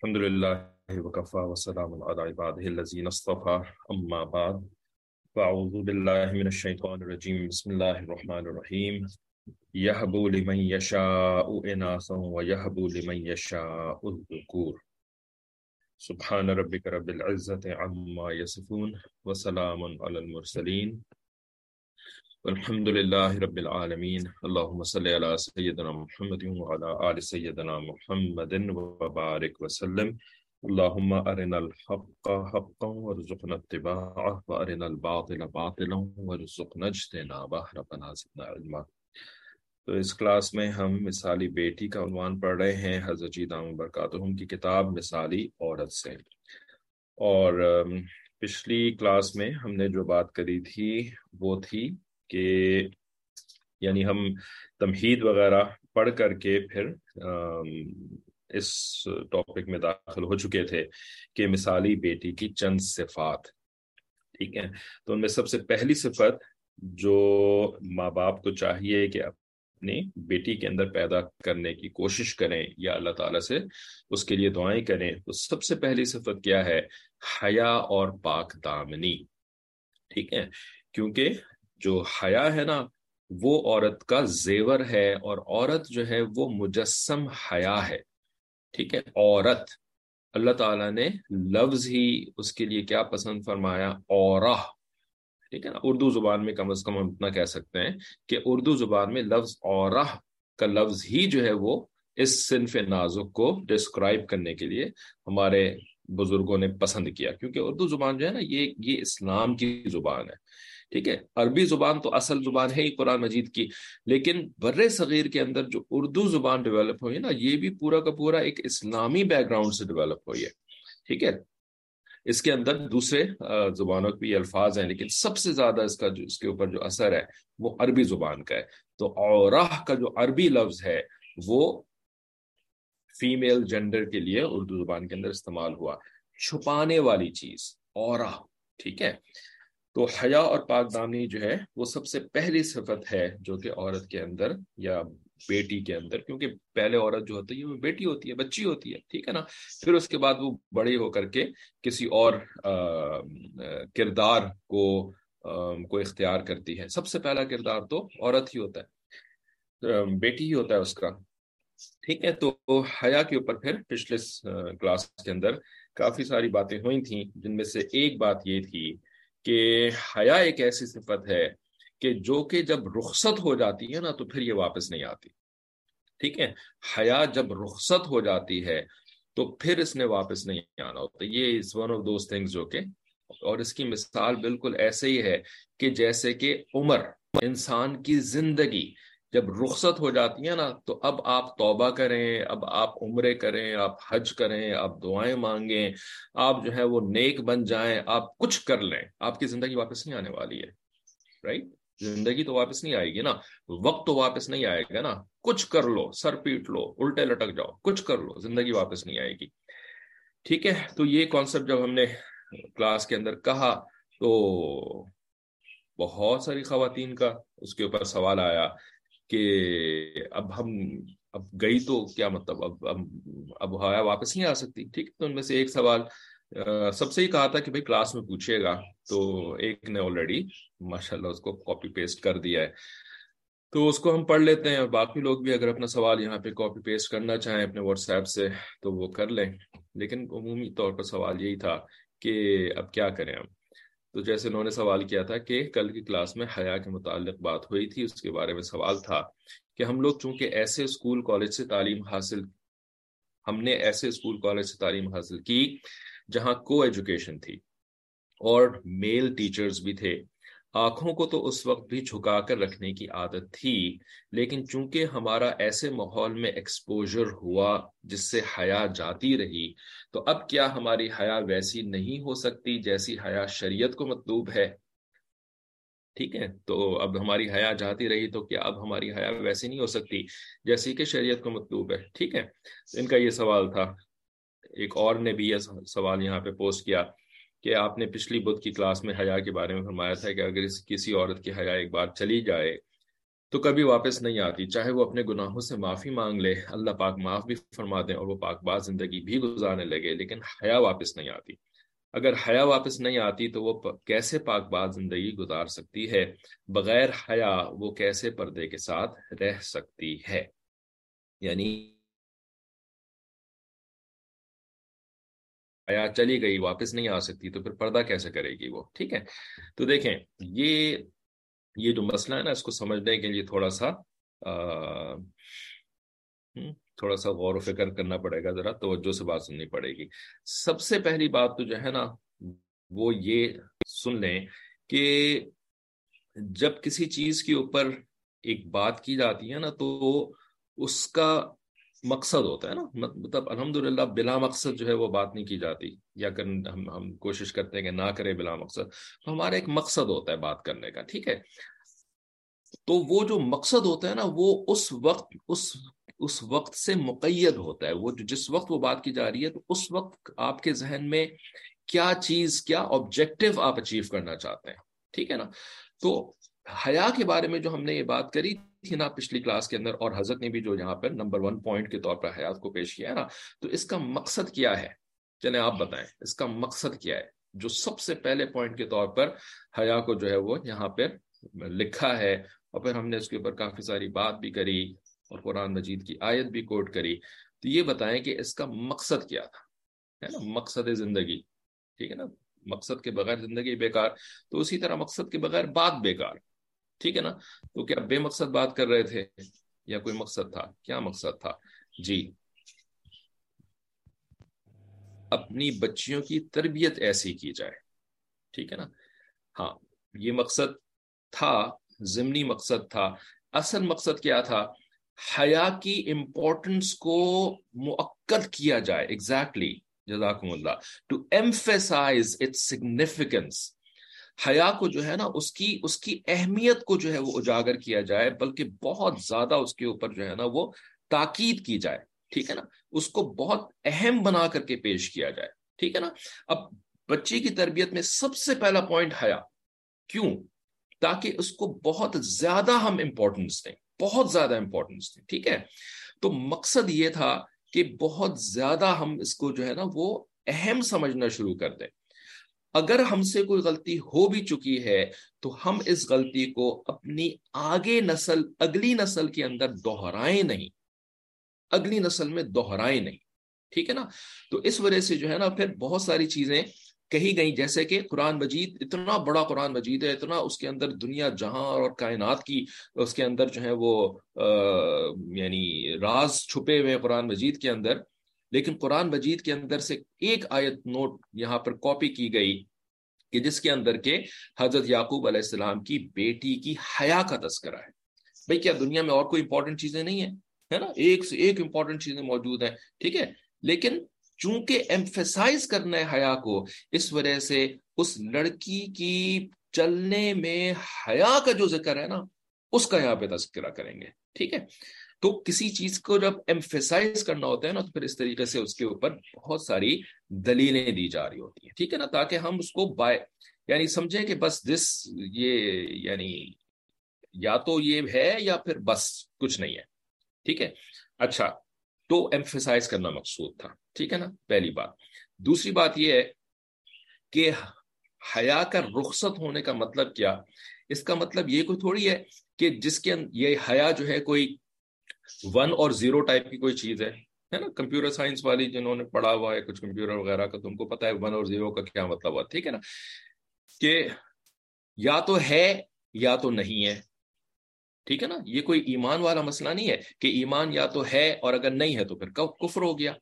الحمد لله وكفى وسلام على عباده الذين اصطفى، أما بعد، فأعوذ بالله من الشيطان الرجيم، بسم الله الرحمن الرحيم. يهب لمن يشاء إناثا ويهب لمن يشاء الذكور. سبحان ربك رب العزة عما يصفون، وسلام على المرسلين. والحمد لله رب العالمين. اللهم صل على سيدنا محمد وعلى آل سيدنا محمد وبارك وسلم. اللهم أرنا الحق حقا وارزقنا اتباعه، وأرنا الباطل باطلا وارزقنا اجتنابه. ربنا زدنا علما. تو اس کلاس میں ہم مثالی بیٹی کا عنوان پڑھ رہے ہیں، حضرت جی دام برکاتہم کی کتاب مثالی عورت سے. اور پچھلی کلاس میں ہم نے جو بات کری تھی وہ تھی کہ یعنی ہم تمہید وغیرہ پڑھ کر کے پھر اس ٹاپک میں داخل ہو چکے تھے کہ مثالی بیٹی کی چند صفات، ٹھیک ہے؟ تو ان میں سب سے پہلی صفت جو ماں باپ کو چاہیے کہ اپنی بیٹی کے اندر پیدا کرنے کی کوشش کریں یا اللہ تعالیٰ سے اس کے لیے دعائیں کریں، تو سب سے پہلی صفت کیا ہے؟ حیا اور پاک دامنی، ٹھیک ہے؟ کیونکہ جو حیا ہے نا، وہ عورت کا زیور ہے اور عورت جو ہے وہ مجسم حیا ہے۔ ٹھیک ہے؟ عورت۔ اللہ تعالیٰ نے لفظ ہی اس کے لیے کیا پسند فرمایا؟ اورہ ٹھیک ہے نا؟ اردو زبان میں کم از کم ہم اتنا کہہ سکتے ہیں کہ اردو زبان میں لفظ اورہ کا لفظ ہی جو ہے وہ اس صنف نازک کو ڈسکرائب کرنے کے لیے ہمارے بزرگوں نے پسند کیا، کیونکہ اردو زبان جو ہے نا، یہ یہ اسلام کی زبان ہے۔ ٹھیک ہے؟ عربی زبان تو اصل زبان ہے ہی قرآن مجید کی، لیکن بر صغیر کے اندر جو اردو زبان ڈیولپ ہوئی نا، یہ بھی پورا کا پورا ایک اسلامی بیک گراؤنڈ سے ڈیولپ ہوئی ہے، ٹھیک ہے؟ اس کے اندر دوسرے زبانوں کے بھی الفاظ ہیں، لیکن سب سے زیادہ اس کا جو، اس کے اوپر جو اثر ہے، وہ عربی زبان کا ہے۔ تو اوراہ کا جو عربی لفظ ہے، وہ فیمیل جینڈر کے لیے اردو زبان کے اندر استعمال ہوا۔ چھپانے والی چیز اور ٹھیک ہے؟ تو حیا اور پاک دامنی جو ہے وہ سب سے پہلی صفت ہے جو کہ عورت کے اندر یا بیٹی کے اندر، کیونکہ پہلے عورت جو ہوتی ہے وہ بیٹی ہوتی ہے، بچی ہوتی ہے، ٹھیک ہے نا؟ پھر اس کے بعد وہ بڑی ہو کر کے کسی اور کردار کو کو اختیار کرتی ہے۔ سب سے پہلا کردار تو عورت ہی ہوتا ہے بیٹی ہی ہوتا ہے اس کا، ٹھیک ہے؟ تو حیا کے اوپر پھر پچھلے کلاس کے اندر کافی ساری باتیں ہوئی تھیں، جن میں سے ایک بات یہ تھی کہ حیا ایک ایسی صفت ہے کہ جو کہ جب رخصت ہو جاتی ہے نا تو پھر یہ واپس نہیں آتی۔ ٹھیک ہے؟ حیا جب رخصت ہو جاتی ہے تو پھر اس نے واپس نہیں آنا ہوتا۔ یہ ون آف دوز تھنگز جو کہ اور اس کی مثال بالکل ایسے ہی ہے کہ جیسے کہ عمر، انسان کی زندگی جب رخصت ہو جاتی ہیں نا، تو اب آپ توبہ کریں، اب آپ عمرے کریں، آپ حج کریں، آپ دعائیں مانگیں، آپ جو ہے وہ نیک بن جائیں، آپ کچھ کر لیں، آپ کی زندگی واپس نہیں آنے والی ہے رائٹ زندگی تو واپس نہیں آئے گی نا، وقت تو واپس نہیں آئے گا نا، کچھ کر لو، سر پیٹ لو، الٹے لٹک جاؤ، کچھ کر لو، زندگی واپس نہیں آئے گی۔ ٹھیک ہے، تو یہ کانسیپٹ جب ہم نے کلاس کے اندر کہا، تو بہت ساری خواتین کا اس کے اوپر سوال آیا۔ کہ اب ہم، اب گئی تو کیا مطلب؟ اب اب اب ہوا واپس نہیں آ سکتی، ٹھیک؟ ہے تو ان میں سے ایک سوال سب سے ہی کہا تھا کہ بھائی کلاس میں پوچھے گا، تو ایک نے آلریڈی ماشاء اللہ اس کو کاپی پیسٹ کر دیا ہے۔ تو اس کو ہم پڑھ لیتے ہیں اور باقی لوگ بھی اگر اپنا سوال یہاں پہ کاپی پیسٹ کرنا چاہیں اپنے واٹس ایپ سے تو وہ کر لیں۔ لیکن عمومی طور پر سوال یہی تھا کہ اب کیا کریں ہم؟ تو جیسے انہوں نے سوال کیا تھا کہ کل کی کلاس میں حیا کے متعلق بات ہوئی تھی، اس کے بارے میں سوال تھا کہ ہم لوگ چونکہ ایسے اسکول، کالج سے تعلیم حاصل، ہم نے ایسے اسکول، کالج سے تعلیم حاصل کی جہاں کو ایجوکیشن تھی اور میل ٹیچرز بھی تھے۔ آنکھوں کو تو اس وقت بھی جھکا کر رکھنے کی عادت تھی، لیکن چونکہ ہمارا ایسے ماحول میں ایکسپوجر ہوا جس سے حیا جاتی رہی، تو اب کیا ہماری حیا ویسی نہیں ہو سکتی جیسی حیا شریعت کو مطلوب ہے؟ ٹھیک ہے، تو اب ہماری حیا جاتی رہی تو کیا اب ہماری حیا ویسی نہیں ہو سکتی جیسی کہ شریعت کو مطلوب ہے؟ ٹھیک ہے، ان کا یہ سوال تھا۔ ایک اور نے بھی یہ سوال یہاں پہ پوسٹ کیا۔ کہ آپ نے پچھلی بدھ کی کلاس میں حیا کے بارے میں فرمایا تھا کہ اگر اس کسی عورت کی حیا ایک بار چلی جائے تو کبھی واپس نہیں آتی، چاہے وہ اپنے گناہوں سے معافی مانگ لے، اللہ پاک معاف بھی فرما دیں اور وہ پاک باز زندگی بھی گزارنے لگے، لیکن حیا واپس نہیں آتی۔ اگر حیا واپس نہیں آتی تو وہ کیسے پاک باز زندگی گزار سکتی ہے؟ بغیر حیا وہ کیسے پردے کے ساتھ رہ سکتی ہے؟ یعنی حیا چلی گئی، واپس نہیں آ سکتی، تو پھر پردہ کیسے کرے گی وہ؟ ٹھیک ہے؟ تو دیکھیں، یہ یہ جو مسئلہ ہے نا، اس کو سمجھنے کے لیے تھوڑا سا تھوڑا سا غور و فکر کرنا پڑے گا، ذرا توجہ سے بات سننی پڑے گی۔ سب سے پہلی بات تو جو ہے نا، وہ یہ سن لیں کہ جب کسی چیز کے اوپر ایک بات کی جاتی ہے نا، تو اس کا مقصد ہوتا ہے نا۔ مطلب الحمد للہ بلا مقصد جو ہے وہ بات نہیں کی جاتی۔ یا کر ہم ہم کوشش کرتے ہیں کہ نہ کرے بلا مقصد، تو ہمارا ایک مقصد ہوتا ہے بات کرنے کا، ٹھیک ہے؟ تو وہ جو مقصد ہوتا ہے نا، وہ اس وقت، اس اس وقت سے مقید ہوتا ہے۔ وہ جس وقت وہ بات کی جا رہی ہے، تو اس وقت آپ کے ذہن میں کیا چیز، کیا آبجیکٹو آپ اچیو کرنا چاہتے ہیں، ٹھیک ہے نا؟ تو حیا کے بارے میں جو ہم نے یہ بات کری تھی نا پچھلی کلاس کے اندر، اور حضرت نے بھی جو یہاں پر نمبر ون پوائنٹ کے طور پر حیات کو پیش کیا ہے نا، تو اس کا مقصد کیا ہے؟ چلے آپ بتائیں، اس کا مقصد کیا ہے؟ جو سب سے پہلے پوائنٹ کے طور پر حیا کو جو ہے وہ یہاں پہ لکھا ہے، اور پھر ہم نے اس کے اوپر کافی ساری بات بھی کری، اور قرآن مجید کی آیت بھی کوٹ کری۔ تو یہ بتائیں کہ اس کا مقصد کیا تھا، ہے نا؟ مقصد زندگی، ٹھیک ہے نا؟ مقصد کے بغیر زندگی بیکار، تو اسی طرح مقصد کے بغیر بات بیکار۔ ٹھیک ہے نا؟ تو کیا بے مقصد بات کر رہے تھے یا کوئی مقصد تھا؟ کیا مقصد تھا؟ جی۔ اپنی بچیوں کی تربیت ایسی کی جائے۔ ٹھیک ہے نا؟ ہاں یہ مقصد تھا، ضمنی مقصد تھا۔ اصل مقصد کیا تھا؟ حیا کی امپورٹنس کو مؤکد کیا جائے۔ ایگزیکٹلی جزاکم اللہ۔ ٹو ایمفیسائز اٹس سگنیفیکینس حیا کو جو ہے نا، اس کی اس کی اہمیت کو جو ہے وہ اجاگر کیا جائے، بلکہ بہت زیادہ اس کے اوپر جو ہے نا وہ تاکید کی جائے، ٹھیک ہے نا؟ اس کو بہت اہم بنا کر کے پیش کیا جائے، ٹھیک ہے نا؟ اب بچی کی تربیت میں سب سے پہلا پوائنٹ حیا، کیوں؟ تاکہ اس کو بہت زیادہ ہم امپورٹنس دیں، بہت زیادہ امپورٹنس دیں، ٹھیک ہے؟ تو مقصد یہ تھا کہ بہت زیادہ ہم اس کو جو ہے نا وہ اہم سمجھنا شروع کر دیں۔ اگر ہم سے کوئی غلطی ہو بھی چکی ہے، تو ہم اس غلطی کو اپنی آگے نسل، اگلی نسل کے اندر دوہرائیں نہیں۔ اگلی نسل میں دوہرائیں نہیں۔ ٹھیک ہے نا؟ تو اس وجہ سے جو ہے نا، پھر بہت ساری چیزیں کہی گئی جیسے کہ قرآن مجید، اتنا بڑا قرآن مجید ہے، اتنا اس کے اندر دنیا جہاں اور کائنات کی اس کے اندر جو ہے وہ یعنی راز چھپے ہوئے قرآن مجید کے اندر۔ لیکن قرآن مجید کے اندر سے ایک آیت نوٹ یہاں پر کاپی کی گئی کہ جس کے اندر کے حضرت یعقوب علیہ السلام کی بیٹی کی حیا کا تذکرہ ہے۔ بھئی کیا دنیا میں اور کوئی امپورٹنٹ چیزیں نہیں ہیں؟ ہے نا؟ ایک سے ایک امپورٹنٹ چیزیں موجود ہیں، ٹھیک ہے؟ لیکن چونکہ ایمفیسائز کرنا ہے حیا کو، اس وجہ سے اس لڑکی کی چلنے میں حیا کا جو ذکر ہے نا اس کا یہاں پہ تذکرہ کریں گے۔ ٹھیک ہے؟ تو کسی چیز کو جب ایمفیسائز کرنا ہوتا ہے نا، تو پھر اس طریقے سے اس کے اوپر بہت ساری دلیلیں دی جا رہی ہوتی ہیں۔ ٹھیک ہے نا؟ تاکہ ہم اس کو بائے یعنی سمجھیں کہ بس دس یہ یعنی یا تو یہ ہے یا پھر بس کچھ نہیں ہے۔ ٹھیک ہے؟ اچھا تو ایمفیسائز کرنا مقصود تھا۔ ٹھیک ہے نا؟ پہلی بات۔ دوسری بات یہ ہے کہ حیا کا رخصت ہونے کا مطلب کیا؟ اس کا مطلب یہ کوئی تھوڑی ہے کہ جس کے یہ حیا جو ہے کوئی ون اور زیرو ٹائپ کی کوئی چیز ہے ہے نا؟ کمپیوٹر سائنس والی جنہوں نے پڑھا ہوا ہے، کچھ کمپیوٹر وغیرہ کا تم کو پتا ہے ون اور زیرو کا کیا مطلب ہوا ٹھیک ہے نا؟ کہ یا تو ہے یا تو نہیں ہے، ٹھیک ہے نا؟ یہ کوئی ایمان والا مسئلہ نہیں ہے کہ ایمان یا تو ہے اور اگر نہیں ہے تو پھر کفر ہو گیا،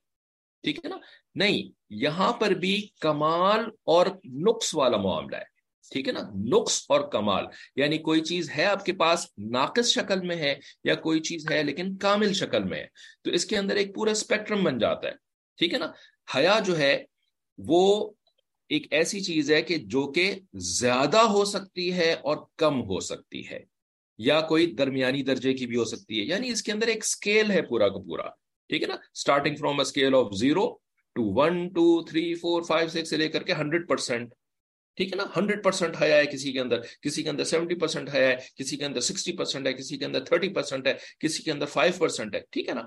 ٹھیک ہے نا؟ نہیں، یہاں پر بھی کمال اور نقص والا معاملہ ہے۔ ٹھیک ہے نا؟ نقص اور کمال. یعنی کوئی چیز ہے آپ کے پاس ناقص شکل میں ہے یا کوئی چیز ہے لیکن کامل شکل میں ہے. تو اس کے اندر ایک پورا اسپیکٹرم بن جاتا ہے. ٹھیک ہے نا؟ حیا جو ہے وہ ایک ایسی چیز ہے کہ جو کہ زیادہ ہو سکتی ہے اور کم ہو سکتی ہے. یا کوئی درمیانی درجے کی بھی ہو سکتی ہے. یعنی اس کے اندر ایک اسکیل ہے پورا کا پورا. ٹھیک ہے نا؟ Starting from a scale of zero to one two three four five six سے لے کر کے ہنڈریڈ پرسینٹ ٹھیک ہے نا؟ ہنڈریڈ پرسینٹ حیا ہے کسی کے اندر، کسی کے اندر سیونٹی پرسینٹ حیا ہے، کسی کے اندر سکسٹی پرسینٹ ہے، کسی کے اندر تھرٹی پرسینٹ ہے، کسی کے اندر فائیو پرسینٹ ہے، ٹھیک ہے نا؟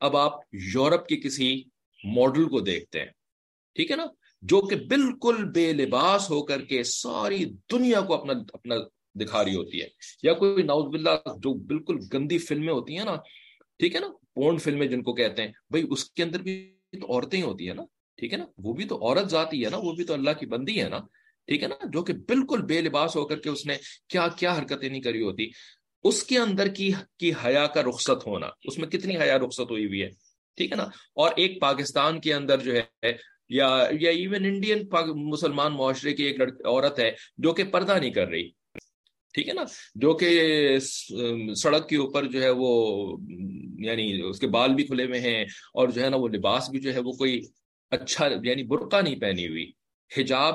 اب آپ یورپ کے کسی ماڈل کو دیکھتے ہیں، ٹھیک ہے نا؟ جو کہ بالکل بے لباس ہو کر کے ساری دنیا کو اپنا اپنا دکھا رہی ہوتی ہے۔ یا کوئی ناؤز باللہ جو بالکل گندی فلمیں ہوتی ہیں نا، ٹھیک ہے نا؟ پورن فلمیں جن کو کہتے ہیں، بھائی اس کے اندر بھی تو عورتیں ہی ہوتی ہیں نا؟ ٹھیک ہے نا؟ وہ بھی تو عورت ذاتی ہے نا، وہ بھی تو اللہ کی بندی ہے نا۔ ٹھیک ہے نا؟ جو کہ بالکل بے لباس ہو کر کے اس نے کیا کیا حرکتیں نہیں کری ہوتی۔ اس کے اندر کی کی حیا کا رخصت ہونا۔ اس میں کتنی حیا رخصت ہوئی ہوئی ہے؟ ٹھیک ہے نا؟ اور ایک پاکستان کے اندر جو ہے، یا یا ایون انڈین مسلمان معاشرے کی ایک عورت ہے جو کہ پردہ نہیں کر رہی۔ ٹھیک ہے نا؟ جو کہ سڑک کے اوپر جو ہے وہ یعنی اس کے بال بھی کھلے ہوئے ہیں اور جو ہے نا وہ لباس بھی جو ہے وہ کوئی اچھا یعنی برقع نہیں پہنی ہوئی۔ حجاب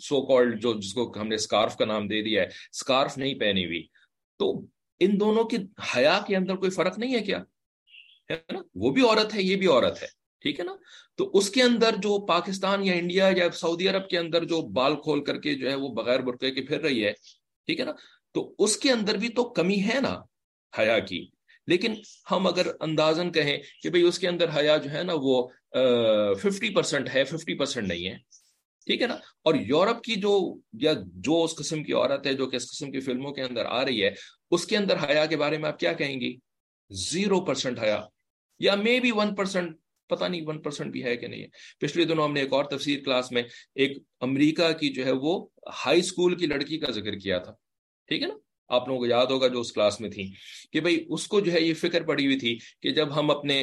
سو کالڈ جو، جس کو ہم نے اسکارف کا نام دے دیا ہے اسکارف نہیں پہنی ہوئی۔ تو ان دونوں کی حیا کے اندر کوئی فرق نہیں ہے کیا؟ ہے نا؟ وہ بھی عورت ہے، یہ بھی عورت ہے۔ ٹھیک ہے نا؟ تو اس کے اندر جو پاکستان یا انڈیا یا سعودی عرب کے اندر جو بال کھول کر کے جو ہے وہ بغیر برقعے کے پھر رہی ہے۔ ٹھیک ہے نا؟ تو اس کے اندر بھی تو کمی ہے نا حیا کی۔ لیکن ہم اگر اندازن کہیں کہ بھئی اس کے اندر حیا جو ہے نا وہ ففٹی پرسینٹ ہے ففٹی پرسینٹ نہیں ہے، ٹھیک ہے نا؟ اور یورپ کی جو، یا جو اس قسم کی عورت ہے، جو کہ اس قسم کی فلموں کے اندر آ رہی ہے، اس کے اندر حیا کے بارے میں آپ کیا کہیں گی؟ زیرو پرسینٹ حیا، یا مے بی ون پرسینٹ پتا نہیں ون پرسینٹ بھی ہے کہ نہیں ہے۔ پچھلے دنوں ہم نے ایک اور تفسیر کلاس میں ایک امریکہ کی جو ہے وہ ہائی اسکول کی لڑکی کا ذکر کیا تھا، ٹھیک ہے نا؟ آپ لوگوں کو یاد ہوگا جو اس کلاس میں تھی کہ بھائی اس کو جو ہے یہ فکر پڑی ہوئی تھی کہ جب ہم اپنے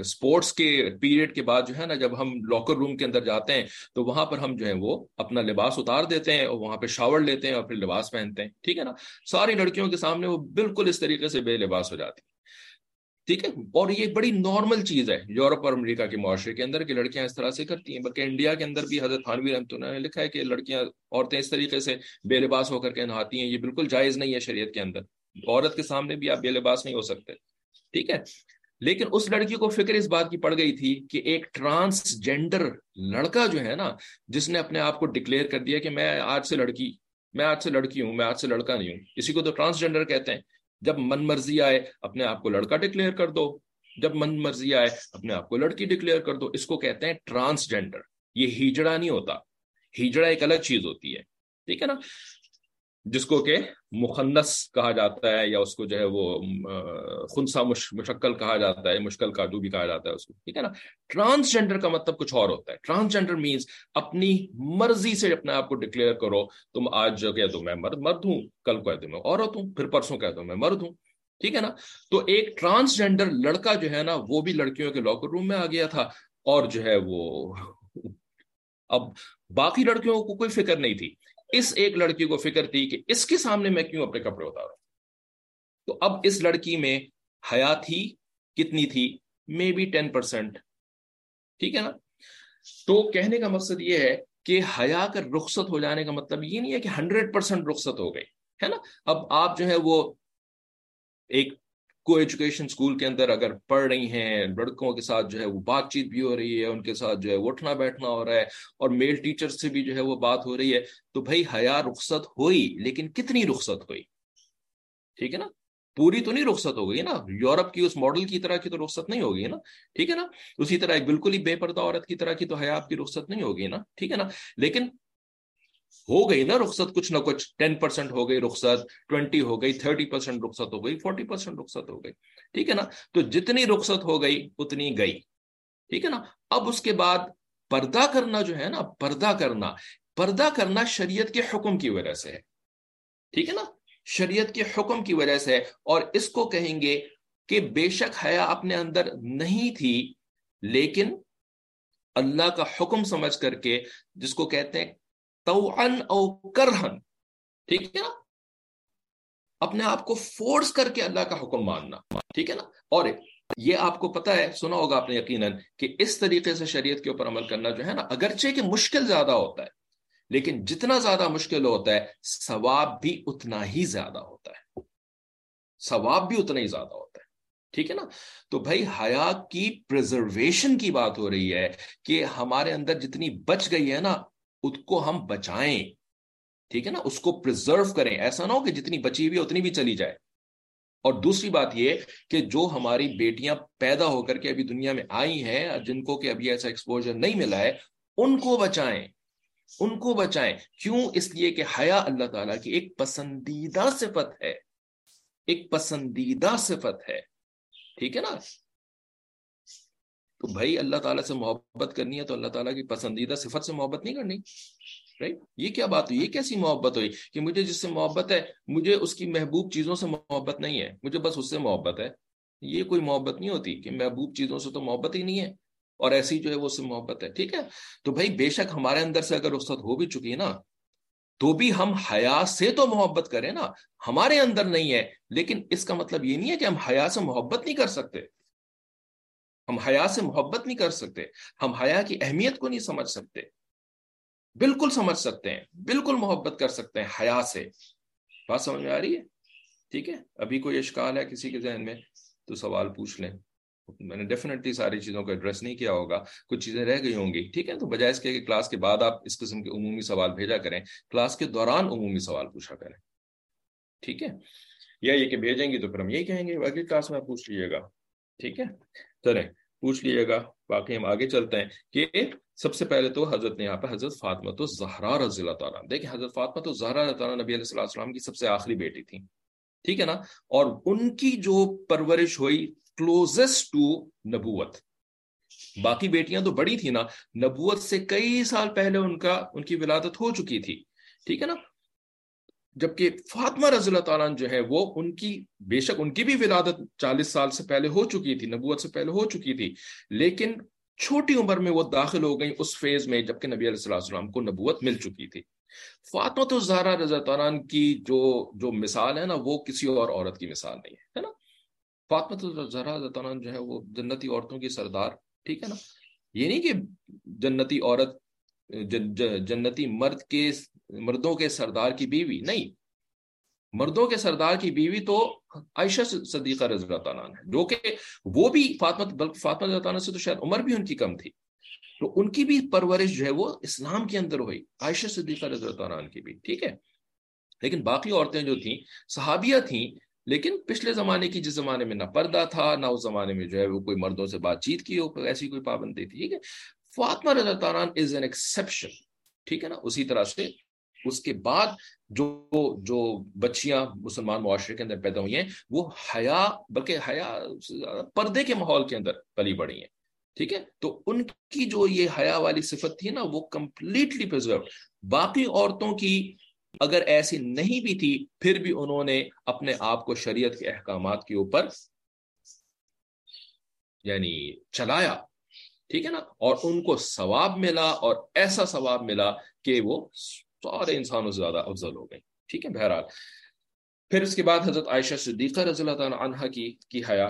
اسپورٹس کے پیریڈ کے بعد جو ہے نا، جب ہم لاکر روم کے اندر جاتے ہیں، تو وہاں پر ہم جو ہے وہ اپنا لباس اتار دیتے ہیں اور وہاں پہ شاور لیتے ہیں اور پھر لباس پہنتے ہیں، ٹھیک ہے نا؟ ساری لڑکیوں کے سامنے وہ بالکل اس طریقے سے بے لباس ہو جاتی۔ ٹھیک ہے؟ اور یہ بڑی نارمل چیز ہے، یورپ اور امریکہ کے معاشرے کے اندر کہ لڑکیاں اس طرح سے کرتی ہیں۔ بلکہ انڈیا کے اندر بھی حضرت خانوی رحمۃ اللہ نے لکھا ہے کہ لڑکیاں عورتیں اس طریقے سے بے لباس ہو کر کے نہاتی ہیں۔ یہ بالکل جائز نہیں ہے شریعت کے اندر۔ عورت کے سامنے بھی آپ بے لباس نہیں ہو سکتے۔ ٹھیک ہے؟ لیکن اس لڑکی کو فکر اس بات کی پڑ گئی تھی کہ ایک ٹرانس جینڈر لڑکا جو ہے نا، جس نے اپنے آپ کو ڈکلیئر کر دیا کہ میں آج سے لڑکی، میں آج سے لڑکی ہوں، میں آج سے لڑکا نہیں ہوں۔ اسی کو تو ٹرانسجینڈر کہتے ہیں۔ جب من مرضی آئے، اپنے آپ کو لڑکا ڈکلیئر کر دو۔ جب من مرضی آئے، اپنے آپ کو لڑکی ڈکلیئر کر دو۔ اس کو کہتے ہیں ٹرانسجینڈر یہ ہیجڑا نہیں ہوتا۔ ہیجڑا ایک الگ چیز ہوتی ہے۔ ٹھیک ہے نا؟ جس کو کہ مخنس کہا جاتا ہے یا اس کو جو ہے وہ خنسا مشکل کہا جاتا ہے، مشکل کا جو بھی کہا جاتا ہے اس کو، ٹھیک ہے نا؟ ٹرانسجینڈر کا مطلب کچھ اور ہوتا ہے۔ ٹرانسجینڈر مینس اپنی مرضی سے اپنے آپ کو ڈکلیئر کرو، تم آج جو کہہ دو میں مرد مرد ہوں، کل کو میں عورت ہوں، پھر پرسوں کہہ دو میں مرد ہوں، ٹھیک ہے نا؟ تو ایک ٹرانسجینڈر لڑکا جو ہے نا، وہ بھی لڑکیوں کے لاکر روم میں آ گیا تھا اور جو ہے وہ، اب باقی لڑکیوں کو کوئی فکر نہیں تھی۔ اس ایک لڑکی کو فکر تھی کہ اس کے سامنے میں کیوں اپنے کپڑے اتاروں؟ تو اب اس لڑکی میں حیا تھی، کتنی تھی؟ مے بی ٹین پرسینٹ ٹھیک ہے نا؟ تو کہنے کا مقصد یہ ہے کہ حیا کر رخصت ہو جانے کا مطلب یہ نہیں ہے کہ ہنڈریڈ پرسینٹ رخصت ہو گئی، ہے نا؟ اب آپ جو ہے وہ ایک کو ایجوکیشن اسکول کے اندر اگر پڑھ رہی ہیں، لڑکوں کے ساتھ جو ہے وہ بات چیت بھی ہو رہی ہے، ان کے ساتھ جو ہے اٹھنا بیٹھنا ہو رہا ہے اور میل ٹیچر سے بھی جو ہے وہ بات ہو رہی ہے، تو بھائی حیا رخصت ہوئی، لیکن کتنی رخصت ہوئی؟ ٹھیک ہے نا؟ پوری تو نہیں رخصت ہو گئی نا؟ یورپ کی اس ماڈل کی طرح کی تو رخصت نہیں ہوگی نا؟ ٹھیک ہے نا؟ اسی طرح ایک بالکل ہی بے پردہ عورت کی طرح کی تو حیا آپ کی رخصت نہیں ہوگی نا؟ ٹھیک ہے نا؟ لیکن ہو گئی نا رخصت، کچھ نہ کچھ ٹین پرسینٹ ہو گئی رخصت ٹوینٹی ہو گئی تھرٹی پرسینٹ رخصت ہو گئی فورٹی پرسینٹ رخصت ہو گئی۔ ٹھیک ہے نا؟ تو جتنی رخصت ہو گئی، اتنی گئی۔ ٹھیک ہے نا؟ اب اس کے بعد پردہ کرنا جو ہے نا، پردہ کرنا۔ پردہ کرنا شریعت کے حکم کی وجہ سے ہے۔ ٹھیک ہے نا؟ شریعت کے حکم کی وجہ سے اور اس کو کہیں گے کہ بے شک حیا اپنے اندر نہیں تھی، لیکن اللہ کا حکم سمجھ کر کے، جس کو کہتے ہیں او کرہن ٹھیک ہے نا؟ اپنے آپ کو فورس کر کے اللہ کا حکم ماننا۔ ٹھیک ہے نا؟ اور یہ آپ کو پتا ہے، سنا ہوگا آپ نے یقیناً کہ اس طریقے سے شریعت کے اوپر عمل کرنا جو ہے نا، اگرچہ کہ مشکل زیادہ ہوتا ہے، لیکن جتنا زیادہ مشکل ہوتا ہے، ثواب بھی اتنا ہی زیادہ ہوتا ہے۔ ثواب بھی اتنا ہی زیادہ ہوتا ہے۔ ٹھیک ہے نا؟ تو بھائی، حیا کی پرزرویشن کی بات ہو رہی ہے کہ ہمارے اندر جتنی بچ گئی ہے نا اس کو ہم بچائیں۔ ٹھیک ہے نا؟ اس کو پرزرو کریں۔ ایسا نہ ہو کہ جتنی بچی ہوئی اتنی بھی چلی جائے۔ اور دوسری بات یہ کہ جو ہماری بیٹیاں پیدا ہو کر کے ابھی دنیا میں آئی ہیں، جن کو کہ ابھی ایسا ایکسپوجر نہیں ملا ہے، ان کو بچائیں۔ ان کو بچائیں۔ کیوں؟ اس لیے کہ حیا اللہ تعالیٰ کی ایک پسندیدہ صفت ہے۔ ایک پسندیدہ صفت ہے۔ ٹھیک ہے نا؟ تو بھائی اللہ تعالیٰ سے محبت کرنی ہے تو اللہ تعالیٰ کی پسندیدہ صفت سے محبت نہیں کرنی رائٹ یہ کیا بات ہوئی؟ یہ کیسی محبت ہوئی کہ مجھے جس سے محبت ہے، مجھے اس کی محبوب چیزوں سے محبت نہیں ہے، مجھے بس اس سے محبت ہے۔ یہ کوئی محبت نہیں ہوتی کہ محبوب چیزوں سے تو محبت ہی نہیں ہے اور ایسی جو ہے وہ اس سے محبت ہے، ٹھیک ہے؟ تو بھائی بے شک ہمارے اندر سے اگر رخصت ہو بھی چکی ہے نا، تو بھی ہم حیا سے تو محبت کریں نا، ہمارے اندر نہیں ہے، لیکن اس کا مطلب یہ نہیں ہے کہ ہم حیا سے محبت نہیں کر سکتے۔ ہم حیا سے محبت نہیں کر سکتے، ہم حیا کی اہمیت کو نہیں سمجھ سکتے۔ بالکل سمجھ سکتے ہیں، بالکل محبت کر سکتے ہیں حیا سے۔ بات سمجھ میں آ رہی ہے؟ ٹھیک ہے، ابھی کوئی اشکال ہے کسی کے ذہن میں تو سوال پوچھ لیں۔ میں نے ڈیفینیٹلی ساری چیزوں کو ایڈریس نہیں کیا ہوگا، کچھ چیزیں رہ گئی ہوں گی۔ ٹھیک ہے، تو بجائے اس کے کہ کلاس کے بعد آپ اس قسم کے عمومی سوال بھیجا کریں، کلاس کے دوران عمومی سوال پوچھا کریں۔ ٹھیک ہے، یا یہ کہ بھیجیں گے تو پھر ہم یہی کہیں گے اگلی کلاس میں پوچھ لیجیے گا۔ ٹھیک ہے چلیں پوچھ لیجیے گا۔ باقی ہم آگے چلتے ہیں کہ سب سے پہلے تو حضرت نے یہاں پہ حضرت فاطمہ تو زہرا رضی اللہ تعالیٰ دیکھیں حضرت فاطمہ تو زہرا رضی اللہ نبی علیہ السلام کی سب سے آخری بیٹی تھی ٹھیک ہے نا؟ اور ان کی جو پرورش ہوئی کلوزسٹ ٹو نبوت۔ باقی بیٹیاں تو بڑی تھی نا، نبوت سے کئی سال پہلے ان کا، ان کی ولادت ہو چکی تھی، ٹھیک ہے نا؟ جبکہ فاطمہ رضی اللہ تعالیٰ جو ہے وہ ان کی بے شک ان کی بھی ولادت چالیس سال سے پہلے ہو چکی تھی، نبوت سے پہلے ہو چکی تھی، لیکن چھوٹی عمر میں وہ داخل ہو گئی اس فیز میں جبکہ نبی علیہ السلام کو نبوت مل چکی تھی۔ فاطمہ تو زہرا رضا تعالیٰ کی جو جو مثال ہے نا، وہ کسی اور عورت کی مثال نہیں ہے نا؟ فاطمہ ذرا جو ہے وہ جنتی عورتوں کی سردار، ٹھیک ہے نا؟ یہ نہیں کہ جنتی عورت جنتی مرد کے مردوں کے سردار کی بیوی، نہیں۔ مردوں کے سردار کی بیوی تو عائشہ صدیقہ رضی اللہ تعالیٰ ہے۔ جو کہ وہ بھی فاطمہ، بلکہ فاطمہ رضی اللہ سے تو شاید عمر بھی ان کی کم تھی۔ تو ان کی بھی پرورش جو ہے وہ اسلام کے اندر ہوئی، عائشہ صدیقہ رضی اللہ تعالیٰ کی بھی، ٹھیک ہے۔ لیکن باقی عورتیں جو تھیں، صحابیہ تھیں، لیکن پچھلے زمانے کی جس زمانے میں نہ پردہ تھا، نہ اس زمانے میں جو ہے وہ کوئی مردوں سے بات چیت کی ہو، ایسی کوئی پابندی تھی، ٹھیک ہے۔ فاطمہ رضا تعالیٰ از این ایکسیپشن ٹھیک ہے نا؟ اسی طرح سے اس کے بعد جو جو بچیاں مسلمان معاشرے کے اندر پیدا ہوئی ہیں، وہ حیا، بلکہ حیا پردے کے ماحول کے اندر پلی بڑی ہیں، ٹھیک ہے؟ تو ان کی جو یہ حیا والی صفت تھی نا، وہ کمپلیٹلی پرزرو باقی عورتوں کی اگر ایسی نہیں بھی تھی، پھر بھی انہوں نے اپنے آپ کو شریعت کے احکامات کے اوپر یعنی چلایا، ٹھیک ہے نا؟ اور ان کو ثواب ملا اور ایسا ثواب ملا کہ وہ سارے انسانوں سے زیادہ افضل ہو گئے۔ ٹھیک ہے، بہرحال۔ پھر اس کے بعد حضرت عائشہ صدیقہ رضی اللہ تعالیٰ عنہ کی کی حیا۔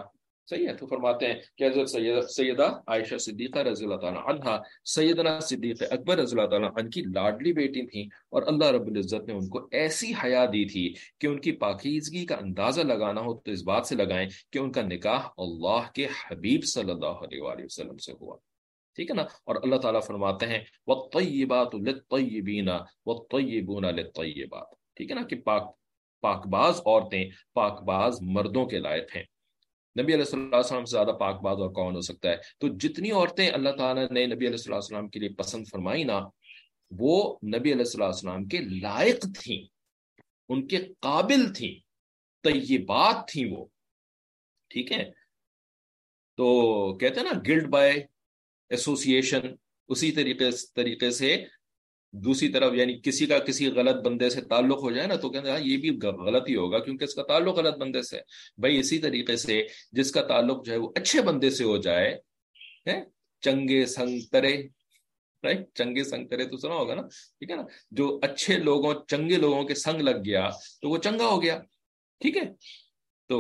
صحیح ہے، تو فرماتے ہیں کہ حضرت سیدہ سیدہ عائشہ صدیقہ رضی اللہ تعالیٰ عنہ، سیدنا صدیق اکبر رضی اللہ تعالیٰ عنہ کی لاڈلی بیٹی تھیں اور اللہ رب العزت نے ان کو ایسی حیا دی تھی کہ ان کی پاکیزگی کا اندازہ لگانا ہو تو اس بات سے لگائیں کہ ان کا نکاح اللہ کے حبیب صلی اللہ علیہ وآلہ وسلم سے ہوا۔ ٹھیک ہے نا؟ اور اللہ تعالیٰ فرماتے ہیں، وَالطَّيِّبَاتُ لِلطَّيِّبِينَ وَالطَّيِّبُونَ لِلطَّيِّبَاتِ۔ ٹھیک ہے نا کہ پاک پاک باز عورتیں پاک باز مردوں کے لائق ہیں۔ نبی علیہ صلی اللہ علیہ وسلم سے زیادہ پاک باز اور کون ہو سکتا ہے؟ تو جتنی عورتیں اللہ تعالیٰ نے نبی علیہ صلی اللہ علیہ وسلم کے لیے پسند فرمائی نا، وہ نبی علیہ صلی اللہ علیہ وسلم کے لائق تھیں، ان کے قابل تھیں، طیبات تھیں وہ۔ ٹھیک ہے؟ تو کہتے ہیں نا گلڈ بائی ایسوسیشن اسی طریقے طریقے سے دوسری طرف یعنی کسی کا کسی غلط بندے سے تعلق ہو جائے نا تو کہتے ہیں ہاں، یہ بھی غلط ہی ہوگا کیونکہ اس کا تعلق غلط بندے سے بھائی، اسی طریقے سے جس کا تعلق جو ہے وہ اچھے بندے سے ہو جائے چنگے سنگ ترے رائٹ چنگے سنگ ترے تو سنا ہوگا نا، ٹھیک ہے نا؟ جو اچھے لوگوں، چنگے لوگوں کے سنگ لگ گیا تو وہ چنگا ہو گیا، ٹھیک ہے؟ تو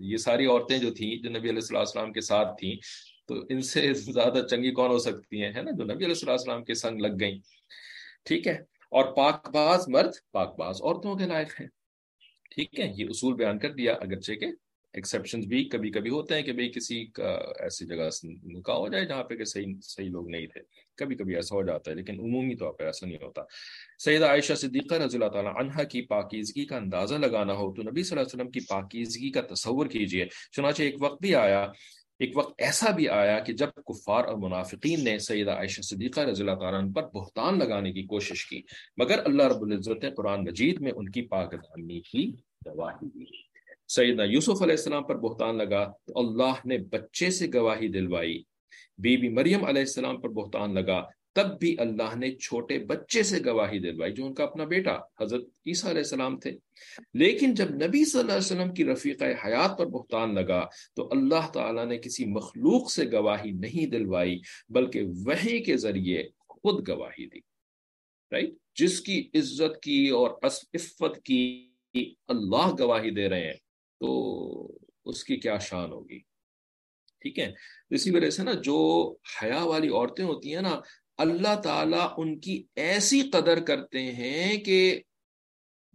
یہ ساری عورتیں جو تھیں، جو نبی علیہ السلام کے ساتھ تھیں تو ان سے زیادہ چنگی کون ہو سکتی ہیں، ہے نا؟ جو نبی علیہ السلام کے سنگ لگ گئیں۔ ٹھیک ہے؟ اور پاک باز مرد پاک باز عورتوں کے لائق ہیں۔ ٹھیک ہے؟ یہ اصول بیان کر دیا، اگرچہ کہ ایکسیپشن بھی کبھی کبھی ہوتے ہیں کہ بھئی کسی کا ایسی جگہ نکاح ہو جائے جہاں پہ کہ صحیح صحیح لوگ نہیں تھے۔ کبھی کبھی ایسا ہو جاتا ہے، لیکن عمومی طور پہ ایسا نہیں ہوتا۔ سیدہ عائشہ صدیقہ رضی اللہ تعالیٰ عنہ کی پاکیزگی کا اندازہ لگانا ہو تو نبی صلی اللہ علیہ وسلم کی پاکیزگی کا تصور کیجیے۔ چنانچہ ایک وقت بھی آیا ایک وقت ایسا بھی آیا کہ جب کفار اور منافقین نے سیدہ عائشہ صدیقہ رضی اللہ تعالیٰ پر بہتان لگانے کی کوشش کی، مگر اللہ رب العزت نے قرآن مجید میں ان کی پاکدانی کی گواہی دی۔ سیدنا یوسف علیہ السلام پر بہتان لگا تو اللہ نے بچے سے گواہی دلوائی۔ بی بی مریم علیہ السلام پر بہتان لگا تب بھی اللہ نے چھوٹے بچے سے گواہی دلوائی جو ان کا اپنا بیٹا حضرت عیسیٰ علیہ السلام تھے۔ لیکن جب نبی صلی اللہ علیہ وسلم کی رفیق حیات پر بہتان لگا تو اللہ تعالیٰ نے کسی مخلوق سے گواہی نہیں دلوائی، بلکہ وہی کے ذریعے خود گواہی دی۔ رائٹ جس کی عزت کی اور عفت کی اللہ گواہی دے رہے ہیں، تو اس کی کیا شان ہوگی؟ ٹھیک ہے؟ اسی وجہ سے نا جو حیا والی عورتیں ہوتی ہیں نا اللہ تعالیٰ ان کی ایسی قدر کرتے ہیں کہ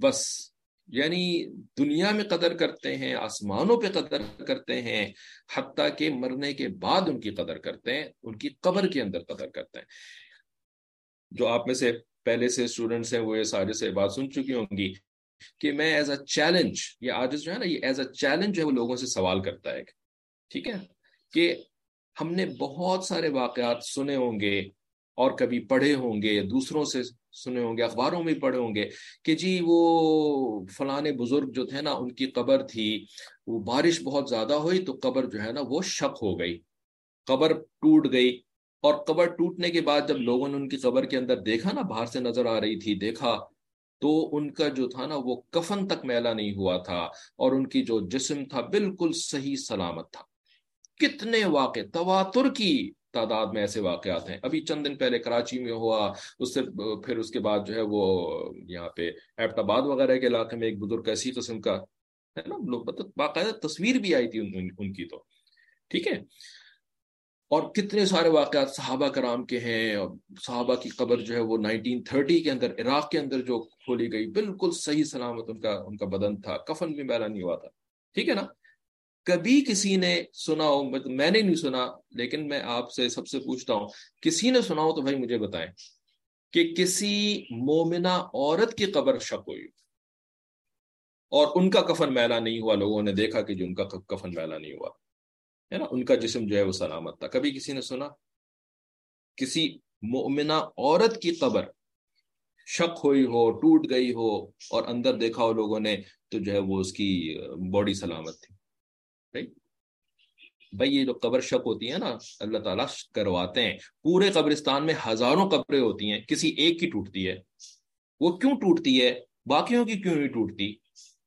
بس یعنی دنیا میں قدر کرتے ہیں، آسمانوں پہ قدر کرتے ہیں، حتیٰ کہ مرنے کے بعد ان کی قدر کرتے ہیں، ان کی قبر کے اندر قدر کرتے ہیں۔ جو آپ میں سے پہلے سے اسٹوڈنٹس ہیں، وہ یہ سارے سے بات سن چکی ہوں گی کہ میں ایز اے چیلنج یہ آج جو ہے نا، یہ ایز اے چیلنج جو ہے، وہ لوگوں سے سوال کرتا ہے۔ ٹھیک ہے؟ کہ ہم نے بہت سارے واقعات سنے ہوں گے۔ اور کبھی پڑھے ہوں گے دوسروں سے سنے ہوں گے، اخباروں میں پڑھے ہوں گے کہ جی وہ فلانے بزرگ جو تھے نا، ان کی قبر تھی، وہ بارش بہت زیادہ ہوئی تو قبر جو ہے نا وہ شک ہو گئی۔ قبر ٹوٹ گئی۔ اور قبر ٹوٹنے کے بعد جب لوگوں نے ان کی قبر کے اندر دیکھا نا، باہر سے نظر آ رہی تھی، دیکھا تو ان کا جو تھا نا وہ کفن تک میلا نہیں ہوا تھا اور ان کی جو جسم تھا بالکل صحیح سلامت تھا۔ کتنے واقع تواتر کی تعداد میں ایسے واقعات ہیں۔ ابھی چند دن پہلے کراچی میں ہوا، اس سے، پھر اس کے بعد جو ہے وہ یہاں پہ ایبٹ آباد وغیرہ کے علاقے میں ایک بزرگ ایسی قسم کا، ہے نا مطلب باقاعدہ تصویر بھی آئی تھی ان کی تو۔ ٹھیک ہے؟ اور کتنے سارے واقعات صحابہ کرام کے ہیں، اور صحابہ کی قبر جو ہے وہ نائنٹین تھرٹی کے اندر، عراق کے اندر جو کھولی گئی، بالکل صحیح سلامت ان کا ان کا بدن تھا۔ کفن بھی میرا نہیں ہوا تھا۔ ٹھیک ہے نا؟ کبھی کسی نے سنا ہو، میں نے نہیں سنا، لیکن میں آپ سے سب سے پوچھتا ہوں، کسی نے سنا ہو تو بھائی مجھے بتائیں کہ کسی مومنہ عورت کی قبر شک ہوئی اور ان کا کفن میلا نہیں ہوا، لوگوں نے دیکھا کہ جو ان کا کفن میلا نہیں ہوا، ہے نا؟ ان کا جسم جو ہے وہ سلامت تھا۔ کبھی کسی نے سنا؟ کسی مومنہ عورت کی قبر شک ہوئی ہو، ٹوٹ گئی ہو اور اندر دیکھا ہو لوگوں نے، تو جو ہے وہ اس کی باڈی سلامت تھی۔ بھائی، یہ جو قبر شک ہوتی ہے نا، اللہ تعالیٰ کرواتے ہیں۔ پورے قبرستان میں ہزاروں قبریں ہوتی ہیں، کسی ایک کی ٹوٹتی ہے۔ وہ کیوں ٹوٹتی ہے؟ باقیوں کی کیوں نہیں ٹوٹتی؟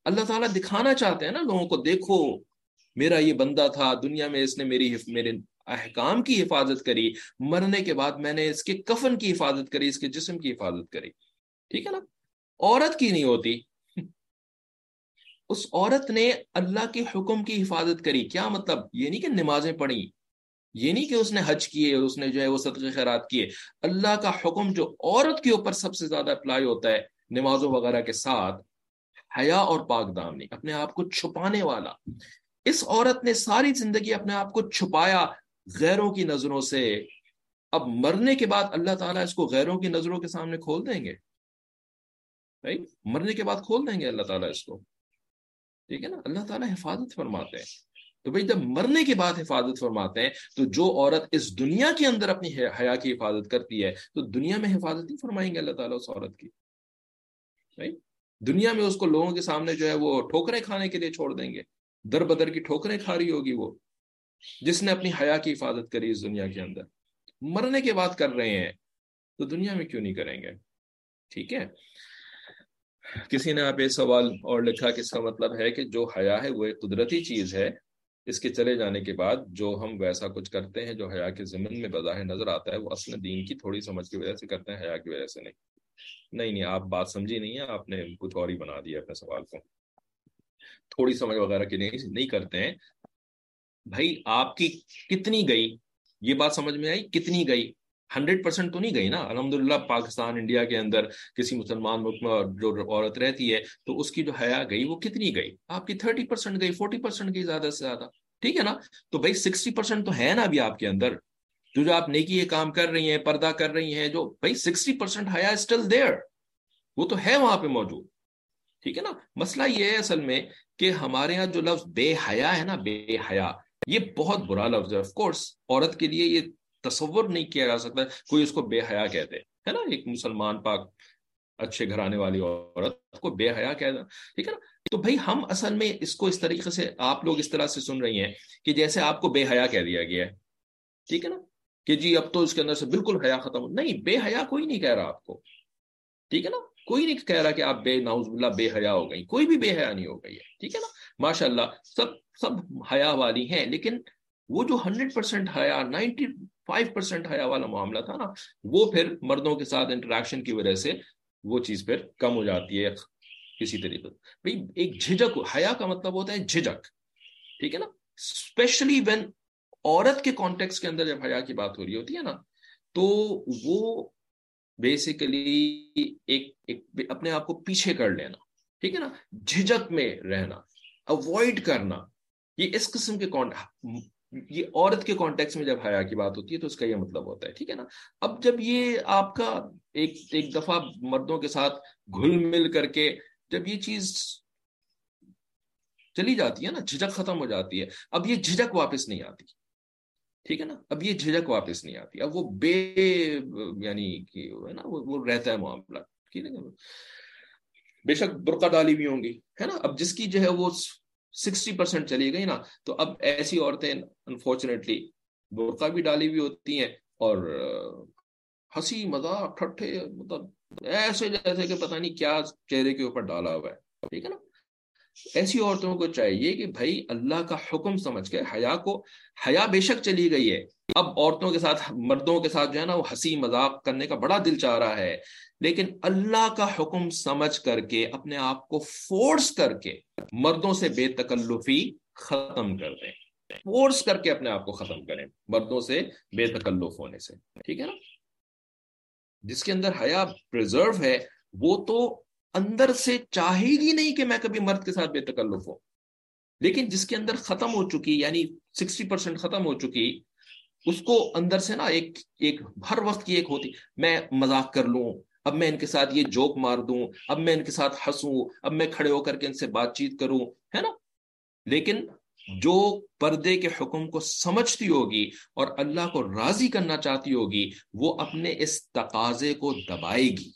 اللہ تعالیٰ دکھانا چاہتے ہیں نا لوگوں کو، دیکھو، میرا یہ بندہ تھا، دنیا میں اس نے میری میرے احکام کی حفاظت کری۔ مرنے کے بعد میں نے اس کے کفن کی حفاظت کری، اس کے جسم کی حفاظت کری۔ ٹھیک ہے نا؟ عورت کی نہیں ہوتی۔ اس عورت نے اللہ کے حکم کی حفاظت کری۔ کیا مطلب؟ یہ نہیں کہ نمازیں پڑھی، یہ نہیں کہ اس نے حج کیے اور اس نے جو ہے وہ صدقے خیرات کیے۔ اللہ کا حکم جو عورت کے اوپر سب سے زیادہ اپلائی ہوتا ہے نمازوں وغیرہ کے ساتھ، حیا اور پاک دامنی اپنے آپ کو چھپانے والا۔ اس عورت نے ساری زندگی اپنے آپ کو چھپایا غیروں کی نظروں سے۔ اب مرنے کے بعد اللہ تعالیٰ اس کو غیروں کی نظروں کے سامنے کھول دیں گے؟ مرنے کے بعد کھول دیں گے اللہ تعالیٰ اس کو؟ ٹھیک ہے نا؟ اللہ تعالیٰ حفاظت فرماتے ہیں۔ تو بھائی جب مرنے کے بعد حفاظت فرماتے ہیں، تو جو عورت اس دنیا کے اندر اپنی حیا کی حفاظت کرتی ہے، تو دنیا میں حفاظت ہی فرمائیں گے اللہ تعالیٰ اس عورت کی۔ دنیا میں اس کو لوگوں کے سامنے جو ہے وہ ٹھوکریں کھانے کے لیے چھوڑ دیں گے۔ در بدر کی ٹھوکریں کھا رہی ہوگی وہ، جس نے اپنی حیا کی حفاظت کری اس دنیا کے اندر۔ مرنے کے بعد کر رہے ہیں، تو دنیا میں کیوں نہیں کریں گے؟ ٹھیک ہے؟ کسی نے آپ یہ سوال اور لکھا کہ اس کا مطلب ہے کہ جو حیا ہے وہ ایک قدرتی چیز ہے، اس کے چلے جانے کے بعد جو ہم ویسا کچھ کرتے ہیں، جو حیا کے ضمن میں بظاہر نظر آتا ہے، وہ اصل دین کی تھوڑی سمجھ کی وجہ سے کرتے ہیں، حیا کی وجہ سے نہیں۔ نہیں نہیں، آپ بات سمجھی نہیں ہے، آپ نے کچھ اور ہی بنا دیا اپنے سوال کو۔ تھوڑی سمجھ وغیرہ کی نہیں نہیں کرتے ہیں۔ بھائی، آپ کی کتنی گئی؟ یہ بات سمجھ میں آئی؟ کتنی گئی؟ ہنڈریڈ پرسینٹ تو نہیں گئی نا؟ الحمد للہ پاکستان، انڈیا کے اندر کسی مسلمان ملک میں جو عورت رہتی ہے، تو اس کی جو حیا گئی، وہ کتنی گئی؟ آپ کی تھرٹی پرسینٹ گئی، فورٹی پرسینٹ گئی زیادہ سے زیادہ، ٹھیک ہے نا؟ تو بھائی سکسٹی پرسینٹ تو ہے نا ابھی آپ کے اندر۔ جو جو آپ نیکی یہ کام کر رہی ہیں، پردہ کر رہی ہیں، جو بھائی سکسٹی پرسینٹ حیا اسٹل دیئر وہ تو ہے وہاں پہ موجود۔ ٹھیک ہے نا؟ مسئلہ یہ ہے اصل میں کہ ہمارے یہاں جو لفظ بے حیا ہے نا، بے حیا، یہ بہت برا لفظ ہے۔ آف کورس عورت کے لیے یہ تصور نہیں کیا جا سکتا، کوئی اس کو بے حیا کہتے ہے نا؟ ایک مسلمان پاک اچھے گھرانے والی عورت کو بے حیا کہہ ٹھیک ہے نا؟ تو بھائی ہم اصل میں اس کو اس طریقے سے آپ لوگ اس طرح سے سن رہی ہیں کہ جیسے آپ کو بے حیا کہہ دیا گیا ہے، ٹھیک ہے نا؟ کہ جی اب تو اس کے اندر سے بالکل حیا ختم ہو، نہیں، بے حیا کوئی نہیں کہہ رہا آپ کو، ٹھیک ہے نا؟ کوئی نہیں کہہ رہا کہ آپ بے ناؤز اللہ بے حیا ہو گئی کوئی بھی بے حیا نہیں ہو گئی ہے، ٹھیک ہے نا؟ ماشاء اللہ سب سب حیا والی ہیں، لیکن وہ جو ہنڈریڈ پرسینٹ حیا نائنٹی فائیو پرسینٹ حیا والا معاملہ تھا نا وہ پھر مردوں کے ساتھ انٹریکشن کی وجہ سے وہ چیز پھر کم ہو جاتی ہے کسی طریقے سے۔ بھائی ایک جھجک حیا کا مطلب ہوتا ہے جھجک ٹھیک ہے نا؟ اسپیشلی وین عورت کے کانٹیکس کے اندر جب حیا کی بات ہو رہی ہوتی ہے نا تو وہ بیسیکلی ایک, ایک اپنے آپ کو پیچھے کر لینا ٹھیک ہے نا؟ جھجک میں رہنا اوائڈ کرنا یہ اس قسم کے یہ عورت کے کانٹیکس میں جب حیا کی بات ہوتی ہے تو اس کا یہ مطلب ہوتا ہے، ٹھیک ہے نا؟ اب جب یہ آپ کا ایک ایک دفعہ مردوں کے ساتھ گھل مل کر کے جب یہ چیز چلی جاتی ہے نا جھجک ختم ہو جاتی ہے، اب یہ جھجک واپس نہیں آتی، ٹھیک ہے نا؟ اب یہ جھجک واپس نہیں آتی، اب وہ بے یعنی کہ نا، وہ رہتا ہے معاملہ، ٹھیک ہے بے شک برقع ڈالی بھی ہوں گی، ہے نا؟ اب جس کی جو ہے وہ سکسٹی پرسینٹ چلی گئی نا۔ تو اب ایسی عورتیں انفارچونیٹلی برقع بھی ڈالی ہوئی ہوتی ہیں اور ہنسی مذاق، ٹھٹھے مطلب ایسے جیسے کہ پتہ نہیں کیا چہرے کے اوپر ڈالا ہوا ہے۔ ٹھیک ہے نا؟ ایسی عورتوں کو چاہیے کہ بھائی اللہ کا حکم سمجھ کے، حیا کو، حیا بے شک چلی گئی ہے۔ اب عورتوں کے ساتھ، مردوں کے ساتھ جو ہے نا، وہ ہنسی مذاق کرنے کا بڑا دل چاہ رہا ہے۔ لیکن اللہ کا حکم سمجھ کر کے، اپنے آپ کو فورس کر کے مردوں سے بے تکلفی ختم کر دیں۔ فورس کر کے اپنے آپ کو ختم کریں مردوں سے بے تکلف ہونے سے۔ ٹھیک ہے نا؟ جس کے اندر حیا پرزرو ہے، وہ تو اندر سے چاہے گی نہیں کہ میں کبھی مرد کے ساتھ بے تکلف ہوں۔ لیکن جس کے اندر ختم ہو چکی یعنی سکسٹی پرسینٹ ختم ہو چکی اس کو اندر سے نا ایک ایک ہر وقت کی ایک ہوتی میں مذاق کر لوں، اب میں ان کے ساتھ یہ جوک مار دوں، اب میں ان کے ساتھ ہنسوں، اب میں کھڑے ہو کر کے ان سے بات چیت کروں، ہے نا؟ لیکن جو پردے کے حکم کو سمجھتی ہوگی اور اللہ کو راضی کرنا چاہتی ہوگی، وہ اپنے اس تقاضے کو دبائے گی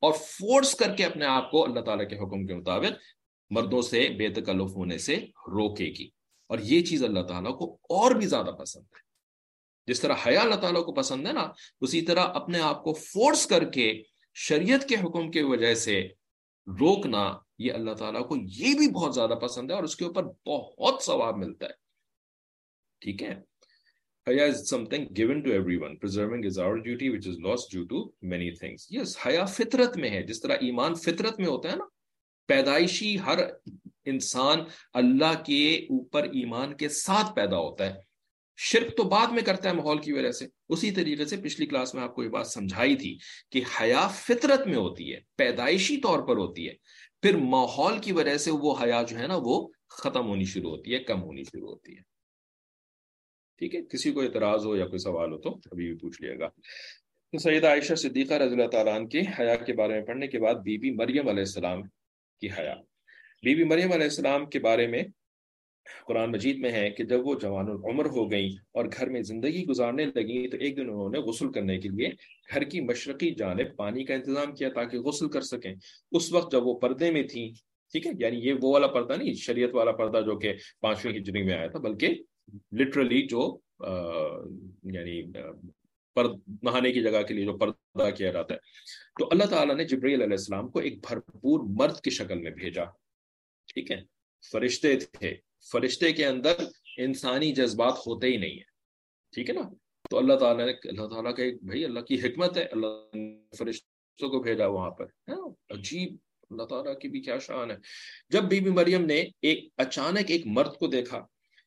اور فورس کر کے اپنے آپ کو اللہ تعالیٰ کے حکم کے مطابق مردوں سے، بے تکلف ہونے سے روکے گی اور یہ چیز اللہ تعالیٰ کو اور بھی زیادہ پسند ہے۔ جس طرح حیا اللہ تعالیٰ کو پسند ہے نا، اسی طرح اپنے آپ کو فورس کر کے شریعت کے حکم کی وجہ سے روکنا، یہ اللہ تعالیٰ کو یہ بھی بہت زیادہ پسند ہے اور اس کے اوپر بہت ثواب ملتا ہے۔ ٹھیک ہے؟ حیا is something given to everyone preserving is our duty which is lost due to many things yes حیا فطرت میں ہے، جس طرح ایمان فطرت میں ہوتا ہے نا، پیدائشی ہر انسان اللہ کے اوپر ایمان کے ساتھ پیدا ہوتا ہے۔ شرک تو بعد میں کرتا ہے ماحول کی وجہ سے۔ اسی طریقے سے پچھلی کلاس میں آپ کو یہ بات سمجھائی تھی کہ حیا فطرت میں ہوتی ہے، پیدائشی طور پر ہوتی ہے۔ پھر ماحول کی وجہ سے وہ حیا جو ہے نا، وہ ختم ہونی شروع ہوتی ہے، کم ہونی شروع ہوتی ہے۔ ٹھیک ہے، کسی کو اعتراض ہو یا کوئی سوال ہو تو ابھی بھی پوچھ لیے گا۔ تو سید عائشہ صدیقہ رضی اللہ تعالیٰ عنہ کی حیا کے بارے میں پڑھنے کے بعد بی بی مریم علیہ السلام کی حیا۔ بی بی مریم علیہ السلام کے بارے میں قرآن مجید میں ہے کہ جب وہ جوان العمر ہو گئیں اور گھر میں زندگی گزارنے لگیں تو ایک دن انہوں نے غسل کرنے کے لیے گھر کی مشرقی جانب پانی کا انتظام کیا تاکہ غسل کر سکیں۔ اس وقت جب وہ پردے میں تھیں، ٹھیک ہے؟ یعنی یہ وہ والا پردہ نہیں، شریعت والا پردہ جو کہ پانچویں ہجری میں آیا تھا، بلکہ لٹرلی جو یعنی نہانے کی جگہ کے لیے جو پردہ کیا جاتا ہے۔ تو اللہ تعالیٰ نے جبریل علیہ السلام کو ایک بھرپور مرد کی شکل میں بھیجا۔ ٹھیک ہے؟ فرشتے تھے۔ فرشتے کے اندر انسانی جذبات ہوتے ہی نہیں ہیں۔ ٹھیک ہے نا؟ تو اللہ تعالیٰ نے اللہ تعالیٰ کا ایک بھائی، اللہ کی حکمت ہے۔ اللہ نے فرشتوں کو بھیجا وہاں پر۔ عجیب۔ اللہ تعالیٰ کی بھی کیا شان ہے۔ جب بی بی مریم نے ایک اچانک ایک مرد کو دیکھا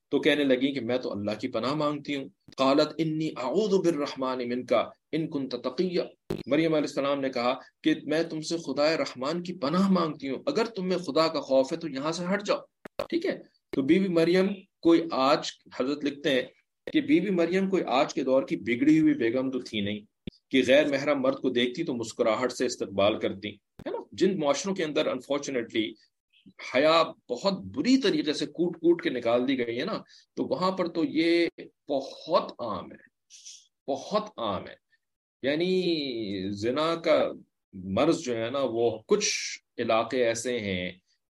تو کہنے لگی کہ میں تو اللہ کی پناہ مانگتی ہوں۔ قالت انی اعوذ بالرحمن من کا ان کن تقیہ۔ مریم علیہ السلام نے کہا کہ میں تم سے خدا رحمان کی پناہ مانگتی ہوں۔ اگر تم میں خدا کا خوف ہے تو یہاں سے ہٹ جاؤ۔ ٹھیک ہے؟ تو بی بی مریم کوئی آج حضرت لکھتے ہیں کہ بی بی مریم کوئی آج کے دور کی بگڑی ہوئی بیگم تو تھی نہیں، کہ غیر محرم مرد کو دیکھتی تو مسکراہٹ سے استقبال کرتی، ہے نا؟ جن معاشروں کے اندر انفارچونیٹلی حیا بہت بری طریقے سے کوٹ کوٹ کے نکال دی گئی ہے نا، تو وہاں پر تو یہ بہت عام ہے، بہت عام ہے۔ یعنی زنا کا مرض جو ہے نا، وہ کچھ علاقے ایسے ہیں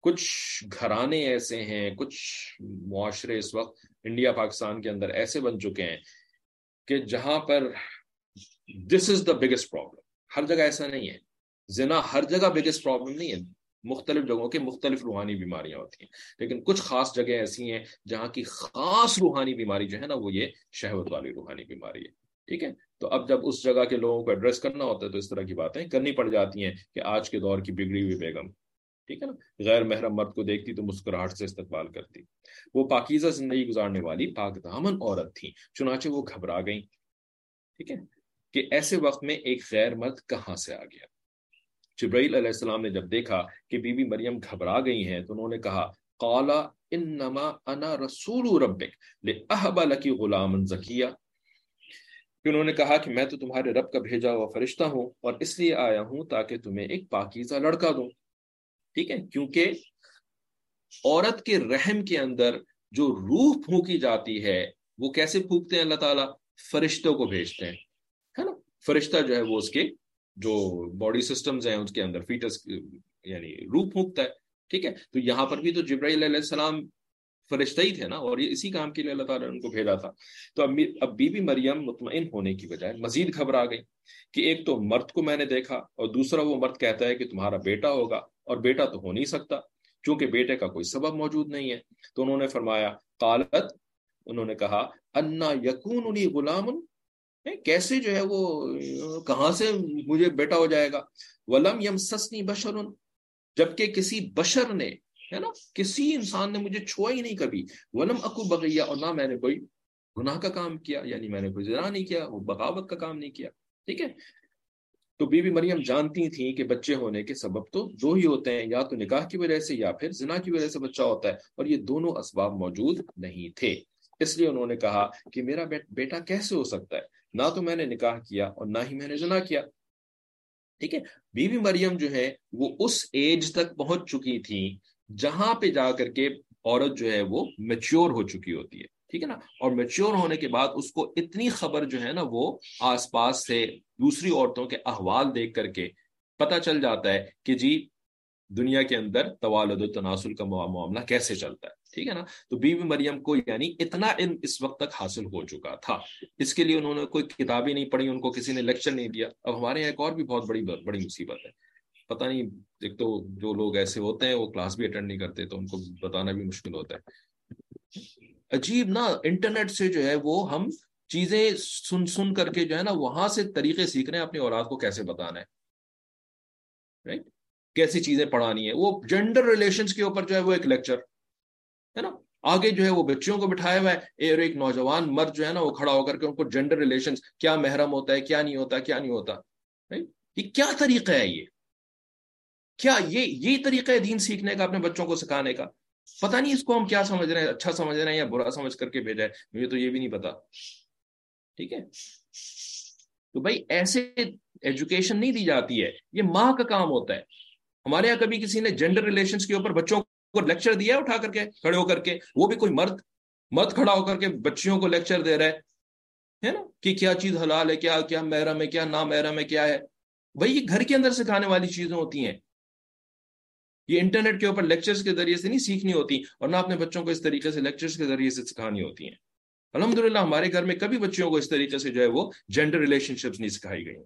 کچھ گھرانے ایسے ہیں، کچھ معاشرے اس وقت انڈیا، پاکستان کے اندر ایسے بن چکے ہیں کہ جہاں پر دس از دا بگیسٹ پرابلم ہر جگہ ایسا نہیں ہے۔ زنا ہر جگہ بگیسٹ پرابلم نہیں ہے۔ مختلف جگہوں کے مختلف روحانی بیماریاں ہوتی ہیں۔ لیکن کچھ خاص جگہ ایسی ہیں جہاں کی خاص روحانی بیماری جو ہے نا وہ یہ شہوت والی روحانی بیماری ہے۔ ٹھیک ہے؟ تو اب جب اس جگہ کے لوگوں کو ایڈریس کرنا ہوتا ہے تو اس طرح کی باتیں کرنی پڑ جاتی ہیں کہ آج کے دور کی بگڑی ہوئی بیگم۔ ٹھیک ہے نا؟ غیر محرم مرد کو دیکھتی تو مسکراہٹ سے استقبال کرتی۔ وہ پاکیزہ زندگی گزارنے والی پاک دامن عورت تھی چنانچہ وہ گھبرا گئیں۔ ٹھیک ہے؟ کہ ایسے وقت میں ایک غیر مرد کہاں سے آ گیا؟ جبرائیل علیہ السلام نے جب دیکھا کہ بی بی مریم گھبرا گئی ہیں تو انہوں نے کہا، قالا انما انا رسول ربک لاحب لکی غلام زکیہ۔ کہ انہوں نے کہا کہ میں تو تمہارے رب کا بھیجا ہوا فرشتہ ہوں اور اس لیے آیا ہوں تاکہ تمہیں ایک پاکیزہ لڑکا دوں۔ ٹھیک ہے، کیونکہ عورت کے رحم کے اندر جو روح پھونکی جاتی ہے، وہ کیسے پھونکتے ہیں اللہ تعالیٰ؟ فرشتوں کو بھیجتے ہیں۔ ہے نا؟ فرشتہ جو ہے وہ اس کے جو باڈی سسٹمز ہیں، اس کے اندر فیٹس یعنی روح پھونکتا ہے۔ ٹھیک ہے؟ تو یہاں پر بھی تو جبرائیل علیہ السلام فرشتہ ہی تھے نا، اور یہ اسی کام کے لیے اللہ تعالیٰ نے ان کو بھیجا تھا۔ تو اب اب بی بی مریم مطمئن ہونے کی بجائے مزید گھبرا گئی کہ ایک تو مرد کو میں نے دیکھا اور دوسرا وہ مرد کہتا ہے کہ تمہارا بیٹا ہوگا۔ اور بیٹا تو ہو نہیں سکتا، چونکہ بیٹے کا کوئی سبب موجود نہیں ہے۔ تو انہوں نے فرمایا، قالت، انہوں نے کہا، انا یقون غلام کیسے جو ہے وہ، کہاں سے مجھے بیٹا ہو جائے گا؟ ولم یم سسنی بشر جبکہ کسی بشر نے، ہے نا، کسی انسان نے مجھے چھوا ہی نہیں کبھی۔ ولم اکو بغیا اور نہ میں نے کوئی گناہ کا کام کیا یعنی میں نے کوئی زنا نہیں کیا، وہ بغاوت کا کام نہیں کیا۔ ٹھیک ہے؟ تو بی بی مریم جانتی تھیں کہ بچے ہونے کے سبب تو دو ہی ہوتے ہیں، یا تو نکاح کی وجہ سے یا پھر زنا کی وجہ سے بچہ ہوتا ہے، اور یہ دونوں اسباب موجود نہیں تھے۔ اس لیے انہوں نے کہا کہ میرا بیٹا کیسے ہو سکتا ہے؟ نہ تو میں نے نکاح کیا اور نہ ہی میں نے زنا کیا۔ ٹھیک ہے؟ بی بی مریم جو ہے، وہ اس ایج تک پہنچ چکی تھی جہاں پہ جا کر کے عورت جو ہے وہ میچور ہو چکی ہوتی ہے۔ ٹھیک ہے نا؟ اور میچور ہونے کے بعد اس کو اتنی خبر جو ہے نا وہ آس پاس سے دوسری عورتوں کے احوال دیکھ کر کے پتہ چل جاتا ہے کہ جی دنیا کے اندر توالد و تناسل کا معاملہ کیسے چلتا ہے؟ ٹھیک ہے نا؟ تو بی بی مریم کو یعنی اتنا علم اس وقت تک حاصل ہو چکا تھا۔ اس کے لیے انہوں نے کوئی کتابیں نہیں پڑھی، ان کو کسی نے لیکچر نہیں دیا۔ اب ہمارے یہاں ایک اور بھی بہت بڑی بڑی مصیبت ہے۔ پتہ نہیں، ایک تو جو لوگ ایسے ہوتے ہیں، وہ کلاس بھی اٹینڈ نہیں کرتے، تو ان کو بتانا بھی مشکل ہوتا ہے۔ عجیب نا انٹرنیٹ سے جو ہے وہ ہم چیزیں سن سن کر کے جو ہے نا وہاں سے طریقے سیکھ رہے ہیں، اپنی اولاد کو کیسے بتانا ہے۔ کیسی چیزیں پڑھانی ہے وہ جینڈر ریلیشنز کے اوپر جو ہے وہ ایک لیکچر ہے نا؟ آگے جو ہے وہ بچیوں کو بٹھایا ہوا ہے، اور ایک نوجوان مرد جو ہے نا وہ کھڑا ہو کر کے ان کو جینڈر ریلیشنز کیا محرم ہوتا ہے، کیا نہیں ہوتا، کیا نہیں ہوتا۔ یہ کیا طریقہ ہے یہ؟ کیا یہ یہی طریقہ ہے دین سیکھنے کا، اپنے بچوں کو سکھانے کا؟ پتہ نہیں اس کو ہم کیا سمجھ رہے ہیں اچھا سمجھ رہے ہیں یا برا سمجھ کر کے بھیجا ہے، مجھے تو یہ بھی نہیں پتا۔ ٹھیک ہے؟ تو بھائی ایسے ایجوکیشن نہیں دی جاتی ہے، یہ ماں کا کام ہوتا ہے۔ ہمارے یہاں کبھی کسی نے جینڈر ریلیشنز کے اوپر بچوں کو لیکچر دیا ہے اٹھا کر کے، کھڑے ہو کر کے؟ وہ بھی کوئی مرد مرد کھڑا ہو کر کے بچیوں کو لیکچر دے رہا ہے نا؟ کہ کیا چیز حلال ہے، کیا کیا محرم ہے، کیا نامحرم ہے، کیا ہے؟ بھائی یہ گھر کے اندر سکھانے والی چیزیں ہوتی ہیں۔ یہ انٹرنیٹ کے اوپر لیکچرز کے ذریعے سے نہیں سیکھنی ہوتی اور نہ اپنے بچوں کو اس طریقے سے لیکچرز کے ذریعے سے سکھانی ہوتی ہیں۔ الحمد للہ ہمارے گھر میں کبھی بچیوں کو اس طریقے سے جو ہے وہ جینڈر ریلیشن شپس نہیں سکھائی گئی ہیں۔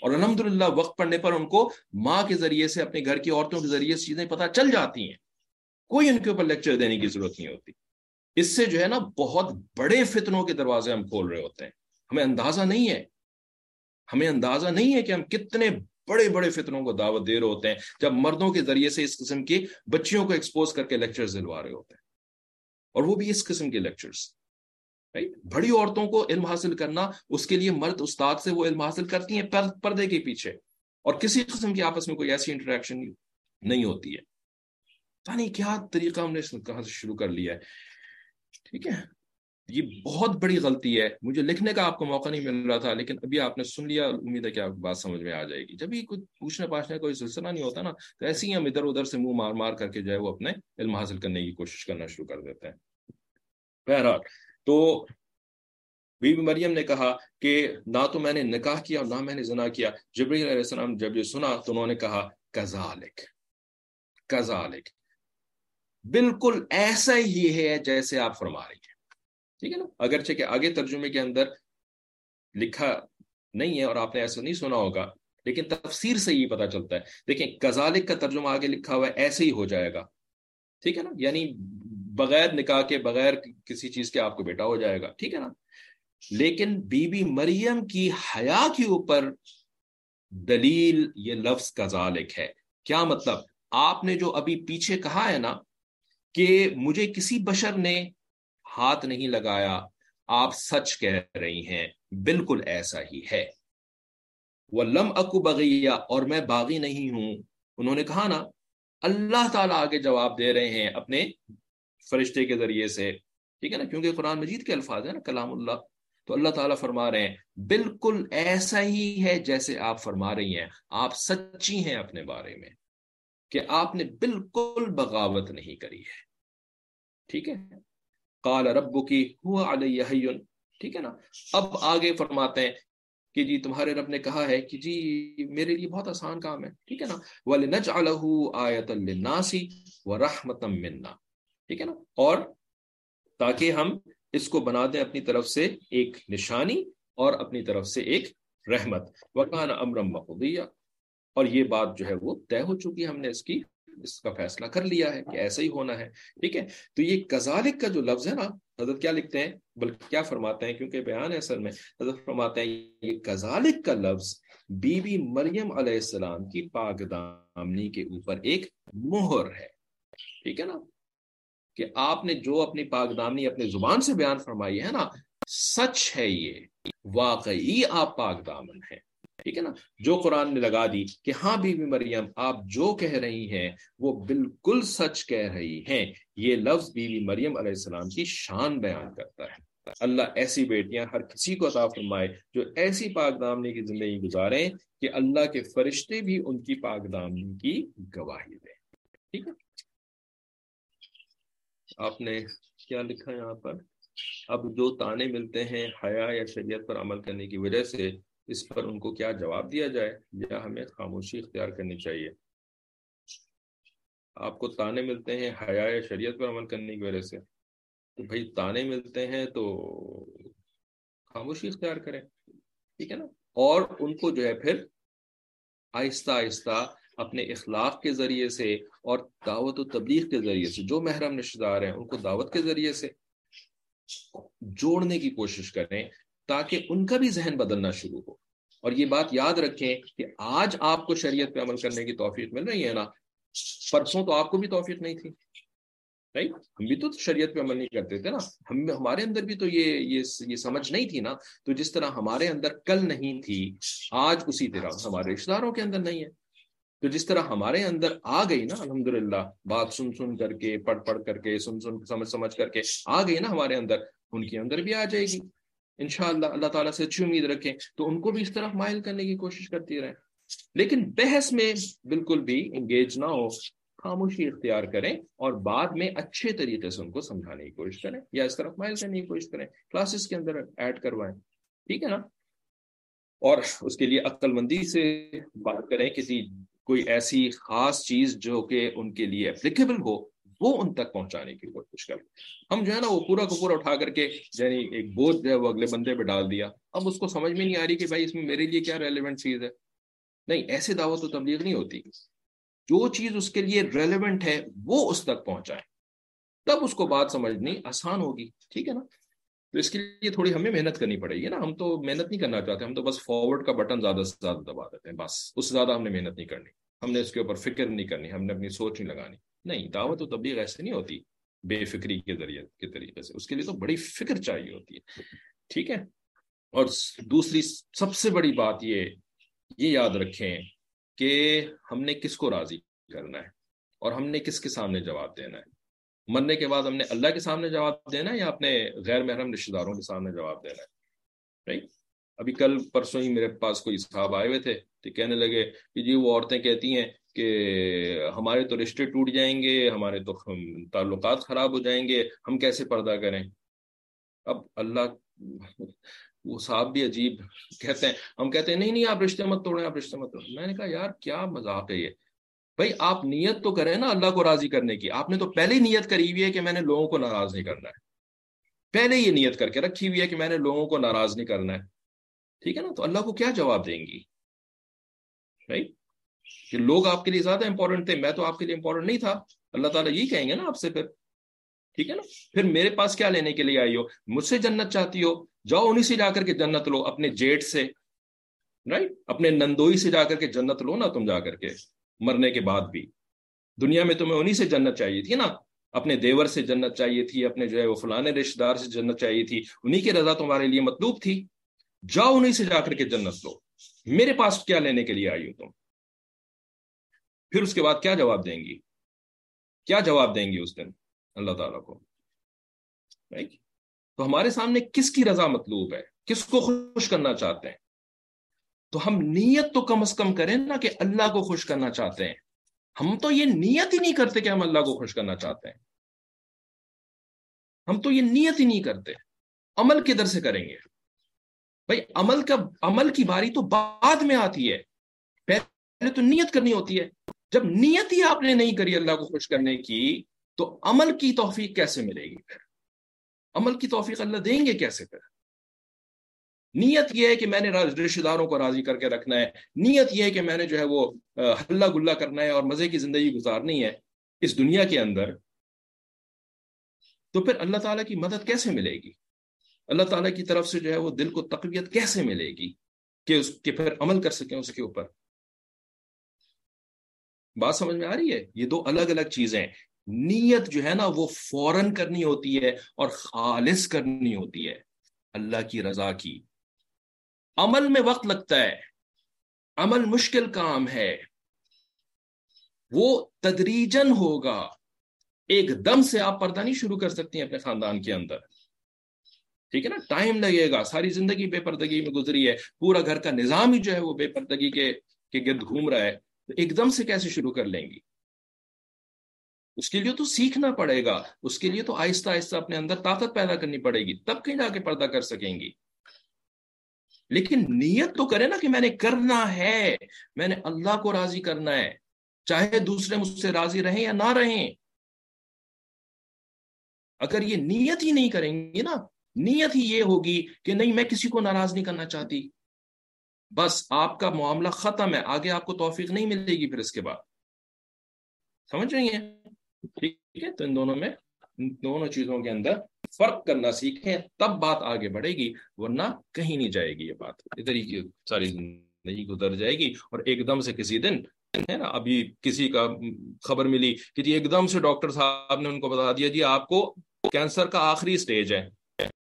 اور الحمد للہ وقت پڑنے پر ان کو ماں کے ذریعے سے اپنے گھر کی عورتوں کے ذریعے سے چیزیں پتہ چل جاتی ہیں۔ کوئی ان کے اوپر لیکچر دینے کی ضرورت نہیں ہوتی۔ اس سے جو ہے نا بہت بڑے فتنوں کے دروازے ہم کھول رہے ہوتے ہیں۔ ہمیں اندازہ نہیں ہے۔ ہمیں اندازہ نہیں ہے کہ ہم کتنے بڑے بڑے فتنوں کو دعوت دے رہے ہوتے ہیں، جب مردوں کے ذریعے سے اس قسم کی بچیوں کو ایکسپوز کر کے لیکچر دلوا رہے ہوتے ہیں۔ اور وہ بھی اس قسم کے لیکچرز بڑی عورتوں کو علم حاصل کرنا، اس کے لیے مرد استاد سے وہ علم حاصل کرتی ہیں پردے کے پیچھے۔ اور کسی قسم کی آپس میں کوئی ایسی انٹریکشن نہیں ہوتی ہے۔ نہیں کیا طریقہ ہم نے کہاں سے شروع کر لیا ہے۔ ٹھیک ہے۔ یہ بہت بڑی غلطی ہے۔ مجھے لکھنے کا آپ کو موقع نہیں مل رہا تھا، لیکن ابھی آپ نے سن لیا، امید ہے کہ آپ بات سمجھ میں آ جائے گی۔ جب بھی کچھ پوچھنے پاچھنے کوئی سلسلہ نہیں ہوتا نا، تو ایسے ہی ہم ادھر ادھر سے منہ مار مار کر کے جو ہے وہ اپنے علم حاصل کرنے کی کوشش کرنا شروع کر دیتے ہیں۔ بہرحال، تو بی بی مریم نے کہا کہ نہ تو میں نے نکاح کیا اور نہ میں نے زنا کیا۔ جبریل علیہ السلام جب یہ سنا تو انہوں نے کہا کزالک کزالک بالکل ایسا ہی ہے جیسے آپ فرما رہی ہیں۔ ٹھیک ہے نا؟ اگرچہ کہ آگے ترجمے کے اندر لکھا نہیں ہے اور آپ نے ایسا نہیں سنا ہوگا، لیکن تفسیر سے یہ پتا چلتا ہے۔ دیکھیں کزالک کا ترجمہ آگے لکھا ہوا ہے، ایسے ہی ہو جائے گا۔ ٹھیک ہے نا؟ یعنی بغیر نکاح کے، بغیر کسی چیز کے آپ کو بیٹا ہو جائے گا۔ ٹھیک ہے نا؟ لیکن بی بی مریم کی حیا کے اوپر دلیل یہ لفظ کا ذالک ہے۔ کیا مطلب؟ آپ نے جو ابھی پیچھے کہا ہے نا کہ مجھے کسی بشر نے ہاتھ نہیں لگایا، آپ سچ کہہ رہی ہیں، بالکل ایسا ہی ہے۔ وہ لم اکو بغیا اور میں باغی نہیں ہوں۔ انہوں نے کہا نا، اللہ تعالیٰ آگے جواب دے رہے ہیں اپنے فرشتے کے ذریعے سے۔ ٹھیک ہے نا؟ کیونکہ قرآن مجید کے الفاظ ہیں نا، کلام اللہ۔ تو اللہ تعالیٰ فرما رہے ہیں، بالکل ایسا ہی ہے جیسے آپ فرما رہی ہیں۔ آپ سچی ہیں اپنے بارے میں، کہ آپ نے بالکل بغاوت نہیں کری ہے۔ ٹھیک ہے؟ کال رب کی ہوا علیہ ٹھیک ہے نا؟ اب آگے فرماتے ہیں کہ جی تمہارے رب نے کہا ہے کہ جی میرے لیے بہت آسان کام ہے۔ ٹھیک ہے نا؟ وَلِنَجْعَلَهُ آیَةً لِلنَّاسِ وَرَحْمَةً مِنَّا۔ ٹھیک ہے نا؟ اور تاکہ ہم اس کو بنا دیں اپنی طرف سے ایک نشانی اور اپنی طرف سے ایک رحمت۔ وکان امرم مقدیہ اور یہ بات جو ہے وہ طے ہو چکی ہم نے اس کی۔ اس کا فیصلہ کر لیا ہے کہ ایسا ہی ہونا ہے۔ ٹھیک ہے؟ تو یہ کزالک کا جو لفظ ہے نا، حضرت کیا لکھتے ہیں؟ بلکہ کیا فرماتے ہیں؟ کیونکہ بیان ہے اصل میں۔ حضرت فرماتے ہیں، یہ کزالک کا لفظ بی بی مریم علیہ السلام کی پاک دامنی کے اوپر ایک مہر ہے۔ ٹھیک ہے نا؟ کہ آپ نے جو اپنی پاک دامنی اپنے زبان سے بیان فرمائی ہے نا، سچ ہے یہ، واقعی آپ پاک دامن ہیں۔ ٹھیک ہے نا؟ جو قرآن نے لگا دی کہ ہاں بی بی مریم، آپ جو کہہ رہی ہیں، وہ بالکل سچ کہہ رہی ہیں۔ یہ لفظ بی بی مریم علیہ السلام کی شان بیان کرتا ہے۔ اللہ ایسی بیٹیاں ہر کسی کو عطا فرمائے جو ایسی پاک دامنی کی زندگی گزاریں کہ اللہ کے فرشتے بھی ان کی پاک دامنی کی گواہی دیں۔ ٹھیک ہے؟ آپ نے کیا لکھا یہاں پر؟ اب جو تانے ملتے ہیں حیا یا شریعت پر عمل کرنے کی وجہ سے۔ اس پر ان کو کیا جواب دیا جائے یا ہمیں خاموشی اختیار کرنی چاہیے؟ آپ کو تانے ملتے ہیں حیا یا شریعت پر عمل کرنے کی وجہ سے۔ تو بھائی تانے ملتے ہیں تو خاموشی اختیار کریں، ٹھیک ہے نا؟ اور ان کو جو ہے پھر آہستہ آہستہ اپنے اخلاق کے ذریعے سے اور دعوت و تبلیغ کے ذریعے سے، جو محرم رشتے دار ہیں، ان کو دعوت کے ذریعے سے جوڑنے کی کوشش کریں۔ تاکہ ان کا بھی ذہن بدلنا شروع ہو۔ اور یہ بات یاد رکھیں کہ آج آپ کو شریعت پہ عمل کرنے کی توفیق مل رہی ہے نا، پرسوں تو آپ کو بھی توفیق نہیں تھی۔ نہیں ہم بھی تو شریعت پہ عمل نہیں کرتے تھے نا۔ ہم ہمارے اندر بھی تو یہ یہ یہ سمجھ نہیں تھی نا۔ تو جس طرح ہمارے اندر کل نہیں تھی، آج اسی طرح ہمارے رشتے داروں کے اندر نہیں ہے۔ تو جس طرح ہمارے اندر آ گئی نا الحمد بات سن سن کر کے، پڑھ پڑھ کر کے، سن سن، سمجھ سمجھ کر کے آ گئی نا ہمارے اندر، ان کے اندر بھی آ جائے گی۔ انشاءاللہ اللہ تعالیٰ سے اچھی امید رکھیں۔ تو ان کو بھی اس طرح مائل کرنے کی کوشش کرتی رہیں۔ لیکن بحث میں بالکل بھی انگیج نہ ہو، خاموشی اختیار کریں اور بعد میں اچھے طریقے سے ان کو سمجھانے کی کوشش کریں یا اس طرف مائل کرنے کی کوشش کریں۔ کلاسز کے اندر ایڈ کروائیں، ٹھیک ہے نا؟ اور اس کے لیے عقل مندی سے بات کریں، کسی کوئی ایسی خاص چیز جو کہ ان کے لیے اپلیکیبل ہو۔ وہ ان تک پہنچانے کی کوشش کریں ہم جو ہے نا وہ پورا کو پورا اٹھا کر کے یعنی ایک بوجھ جو ہے وہ اگلے بندے پہ ڈال دیا۔ اب اس کو سمجھ میں نہیں آ رہی کہ بھائی اس میں میرے لیے کیا ریلیونٹ چیز ہے۔ نہیں، ایسے دعوت و تبلیغ نہیں ہوتی۔ جو چیز اس کے لیے ریلیونٹ ہے، وہ اس تک پہنچائے۔ تب اس کو بات سمجھنی آسان ہوگی، ٹھیک ہے نا؟ تو اس کے لیے تھوڑی ہمیں محنت کرنی پڑے گی نا۔ ہم تو محنت نہیں کرنا چاہتے، ہم تو بس فارورڈ کا بٹن زیادہ سے زیادہ دبا دیتے ہیں، بس۔ اس سے زیادہ ہم نے محنت نہیں کرنی۔ ہم نے اس کے اوپر فکر نہیں کرنی، ہم نے اپنی سوچ نہیں لگانی۔ نہیں، دعوت و تبلیغ ایسے نہیں ہوتی بے فکری کے ذریعے، کے طریقے سے۔ اس کے لیے تو بڑی فکر چاہیے ہوتی ہے۔ ٹھیک ہے؟ اور دوسری سب سے بڑی بات یہ یہ یاد رکھیں کہ ہم نے کس کو راضی کرنا ہے اور ہم نے کس کے سامنے جواب دینا ہے۔ مرنے کے بعد ہم نے اللہ کے سامنے جواب دینا ہے یا اپنے غیر محرم رشتے داروں کے سامنے جواب دینا ہے؟ ابھی کل پرسوں ہی میرے پاس کوئی صاحب آئے ہوئے تھے تو کہنے لگے کہ جی وہ عورتیں کہتی ہیں کہ ہمارے تو رشتے ٹوٹ جائیں گے، ہمارے تو تعلقات خراب ہو جائیں گے، ہم کیسے پردہ کریں؟ اب اللہ وہ صاحب بھی عجیب کہتے ہیں، ہم کہتے ہیں، نہیں نہیں، آپ رشتے مت توڑیں، آپ رشتے مت توڑیں۔ میں نے کہا، یار، کیا مذاق ہے یہ؟ بھائی، آپ نیت تو کریں نا اللہ کو راضی کرنے کی۔ آپ نے تو پہلے ہی نیت کری ہوئی ہے کہ میں نے لوگوں کو ناراض نہیں کرنا ہے۔ پہلے یہ نیت کر کے رکھی ہوئی ہے کہ میں نے لوگوں کو ناراض نہیں کرنا ہے۔ ٹھیک ہے نا؟ تو اللہ کو کیا جواب دیں گی؟ کہ لوگ آپ کے لیے زیادہ امپورٹنٹ تھے، میں تو آپ کے لیے امپورٹنٹ نہیں تھا۔ اللہ تعالیٰ یہی کہیں گے نا آپ سے پھر۔ ٹھیک ہے نا؟ پھر میرے پاس کیا لینے کے لیے آئی ہو؟ مجھ سے جنت چاہتی ہو۔ جاؤ انہیں سے جا کر کے جنت لو، اپنے جیٹ سے۔ رائٹ اپنے نندوئی سے جا کر کے جنت لو نا تم جا کر کے، مرنے کے بعد بھی۔ دنیا میں تمہیں انہیں سے جنت چاہیے تھی نا۔ اپنے دیور سے جنت چاہیے تھی، اپنے جو ہے وہ فلانے رشتے دار سے جنت چاہیے تھی۔ انہیں کی رضا تمہارے لیے مطلوب تھی۔ جاؤ انہیں سے جا کر کے جنت لو۔ میرے پاس کیا لینے کے لیے آئی ہو تم؟ پھر اس کے بعد کیا جواب دیں گی؟ کیا جواب دیں گی اس دن؟ اللہ تعالیٰ کو. تو ہمارے سامنے کس کی رضا مطلوب ہے؟ کس کو خوش کرنا چاہتے ہیں؟ تو ہم نیت تو کم از کم کریں نا کہ اللہ کو خوش کرنا چاہتے ہیں. ہم تو یہ نیت ہی نہیں کرتے کہ ہم اللہ کو خوش کرنا چاہتے ہیں. ہم تو یہ نیت ہی نہیں کرتے. عمل کدھر سے کریں گے؟ بھائی، عمل کا، عمل کی باری تو بعد میں آتی ہے. پہلے تو نیت کرنی ہوتی ہے. جب نیت ہی آپ نے نہیں کری اللہ کو خوش کرنے کی، تو عمل کی توفیق کیسے ملے گی پھر؟ عمل کی توفیق اللہ دیں گے کیسے پھر؟ نیت یہ ہے کہ میں نے رشتے داروں کو راضی کر کے رکھنا ہے۔ نیت یہ ہے کہ میں نے جو ہے وہ ہلہ گلا کرنا ہے اور مزے کی زندگی گزارنی ہے اس دنیا کے اندر۔ تو پھر اللہ تعالیٰ کی مدد کیسے ملے گی؟ اللہ تعالیٰ کی طرف سے جو ہے وہ دل کو تقویت کیسے ملے گی کہ اس کے پھر عمل کر سکیں اس کے اوپر؟ بات سمجھ میں آ رہی ہے؟ یہ دو الگ الگ چیزیں نیت جو ہے نا، وہ فوراً کرنی ہوتی ہے اور خالص کرنی ہوتی ہے۔ اللہ کی رضا کی۔ عمل میں وقت لگتا ہے۔ عمل مشکل کام ہے۔ وہ تدریجن ہوگا۔ ایک دم سے آپ پردہ نہیں شروع کر سکتی ہیں اپنے خاندان کے اندر۔ ٹھیک ہے نا؟ ٹائم لگے گا۔ ساری زندگی بے پردگی میں گزری ہے۔ پورا گھر کا نظام ہی جو ہے وہ بے پردگی کے گرد گھوم رہا ہے۔ تو ایک دم سے کیسے شروع کر لیں گی؟ اس کے لیے تو سیکھنا پڑے گا، اس کے لیے تو آہستہ آہستہ اپنے اندر طاقت پیدا کرنی پڑے گی، تب کہیں جا کے پردہ کر سکیں گی۔ لیکن نیت تو کرے نا کہ میں نے کرنا ہے، میں نے اللہ کو راضی کرنا ہے، چاہے دوسرے مجھ سے راضی رہیں یا نہ رہیں۔ اگر یہ نیت ہی نہیں کریں گی نا، نیت ہی یہ ہوگی کہ نہیں، میں کسی کو ناراض نہیں کرنا چاہتی۔ بس آپ کا معاملہ ختم ہے، آگے آپ کو توفیق نہیں ملے گی پھر اس کے بعد۔ سمجھ رہی ہیں؟ ٹھیک ہے، تو ان دونوں میں دونوں چیزوں کے اندر فرق کرنا سیکھیں، تب بات آگے بڑھے گی، ورنہ کہیں نہیں جائے گی یہ بات۔ ادھر ہی ساری زندگی گزر جائے گی اور ایک دم سے کسی دن ہے نا، ابھی کسی کا خبر ملی کہ جی ایک دم سے ڈاکٹر صاحب نے ان کو بتا دیا جی آپ کو کینسر کا آخری سٹیج ہے۔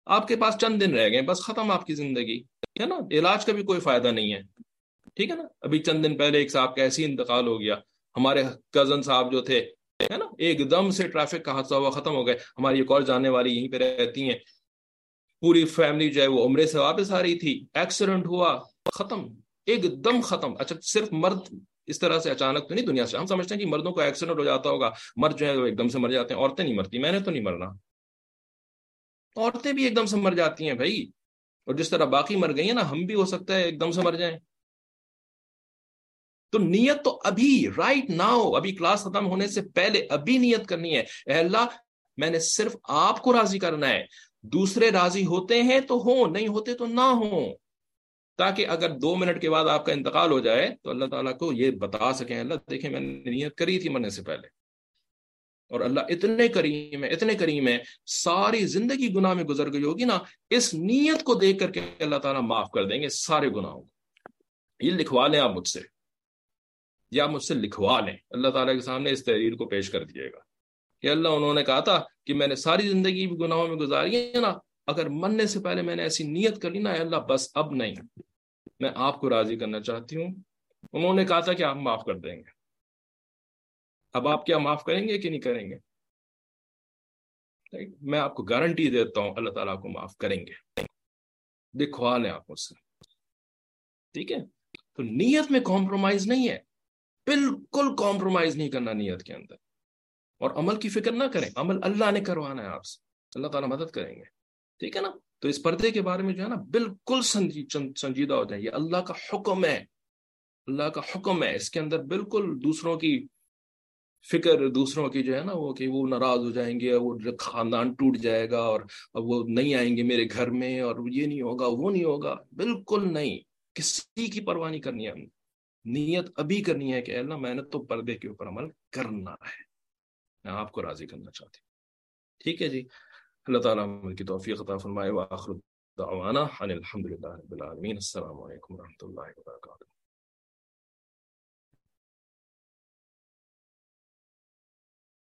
آپ کے پاس چند دن رہ گئے، بس ختم آپ کی زندگی ہے نا؟ علاج کا بھی کوئی فائدہ نہیں ہے، ٹھیک ہے نا؟ ابھی چند دن پہلے ایک صاحب کا ایسی انتقال ہو گیا، ہمارے کزن صاحب جو تھے ہے نا؟ ایک دم سے ٹریفک کا حادثہ ہوا، ختم ہو گئے، ہماری ایک اور جانے والی یہیں پہ رہتی ہیں۔ پوری فیملی جو ہے وہ عمرے سے واپس آ رہی تھی ایکسیڈنٹ ہوا، ختم، ایک دم ختم۔ اچھا صرف مرد اس طرح سے اچانک تو نہیں، دنیا سے۔ ہم سمجھتے ہیں کہ مردوں کو ایکسیڈنٹ ہو جاتا ہوگا، مرد جو ہے وہ ایک دم سے مر جاتے ہیں، عورتیں نہیں مرتی، میں نے تو نہیں مرنا۔ عورتیں بھی ایک دم سے مر جاتی ہیں بھائی۔ اور جس طرح باقی مر گئی ہیں نا، ہم بھی ہو سکتا ہے ایک دم سے مر جائیں۔ تو نیت تو ابھی رائٹ ناؤ ابھی کلاس ختم ہونے سے پہلے ابھی نیت کرنی ہے۔ اے اللہ، میں نے صرف آپ کو راضی کرنا ہے۔ دوسرے راضی ہوتے ہیں تو ہوں، نہیں ہوتے تو نہ ہوں۔ تاکہ اگر دو منٹ کے بعد آپ کا انتقال ہو جائے تو اللہ تعالیٰ کو یہ بتا سکیں۔ اللہ، دیکھیں میں نے نیت کری تھی مرنے سے پہلے۔ اور اللہ اتنے کریم ہے، اتنے کریم ہے، ساری زندگی گناہ میں گزر گئی ہوگی نا، اس نیت کو دیکھ کر کے اللہ تعالیٰ معاف کر دیں گے سارے گناہوں کو۔ یہ لکھوا لیں آپ مجھ سے۔ یا مجھ سے لکھوا لیں۔ اللہ تعالیٰ کے سامنے اس تحریر کو پیش کر دیجیے گا۔ کہ اللہ انہوں نے کہا تھا کہ میں نے ساری زندگی بھی گناہوں میں گزاری ہے نا، اگر مرنے سے پہلے میں نے ایسی نیت کر لی نا اللہ بس اب نہیں۔ میں آپ کو راضی کرنا چاہتی ہوں۔ انہوں نے کہا تھا کہ آپ معاف کر دیں گے۔ اب آپ کیا معاف کریں گے کہ نہیں کریں گے؟ میں آپ کو گارنٹی دیتا ہوں اللہ تعالیٰ کو معاف کریں گے۔ دکھوا لیں آپ سے ٹھیک ہے؟ تو نیت میں کمپرومائز نہیں ہے۔ بالکل کمپرومائز نہیں کرنا نیت کے اندر۔ اور عمل کی فکر نہ کریں۔ عمل اللہ نے کروانا ہے آپ سے۔ اللہ تعالیٰ مدد کریں گے۔ ٹھیک ہے نا؟ تو اس پردے کے بارے میں جو ہے نا بالکل سنجیدہ ہو جائیں یہ اللہ کا حکم ہے۔ اللہ کا حکم ہے۔ اس کے اندر بالکل دوسروں کی فکر دوسروں کی جو ہے نا وہ کہ وہ ناراض ہو جائیں گے وہ خاندان ٹوٹ جائے گا اور اب وہ نہیں آئیں گے میرے گھر میں اور یہ نہیں ہوگا، وہ نہیں ہوگا۔ بالکل نہیں۔ کسی کی پرواہ نہیں کرنی ہے۔ ہم نیت ابھی کرنی ہے کہ اللہ، میں نے تو پردے کے اوپر عمل کرنا ہے۔ میں آپ کو راضی کرنا چاہتی ہوں۔ ٹھیک ہے جی۔ اللہ تعالیٰ کی توفیق عطا فرمائے۔ وآخر دعوانا الحمد للہ رب العالمین۔ السلام علیکم ورحمۃ اللہ وبرکاتہ۔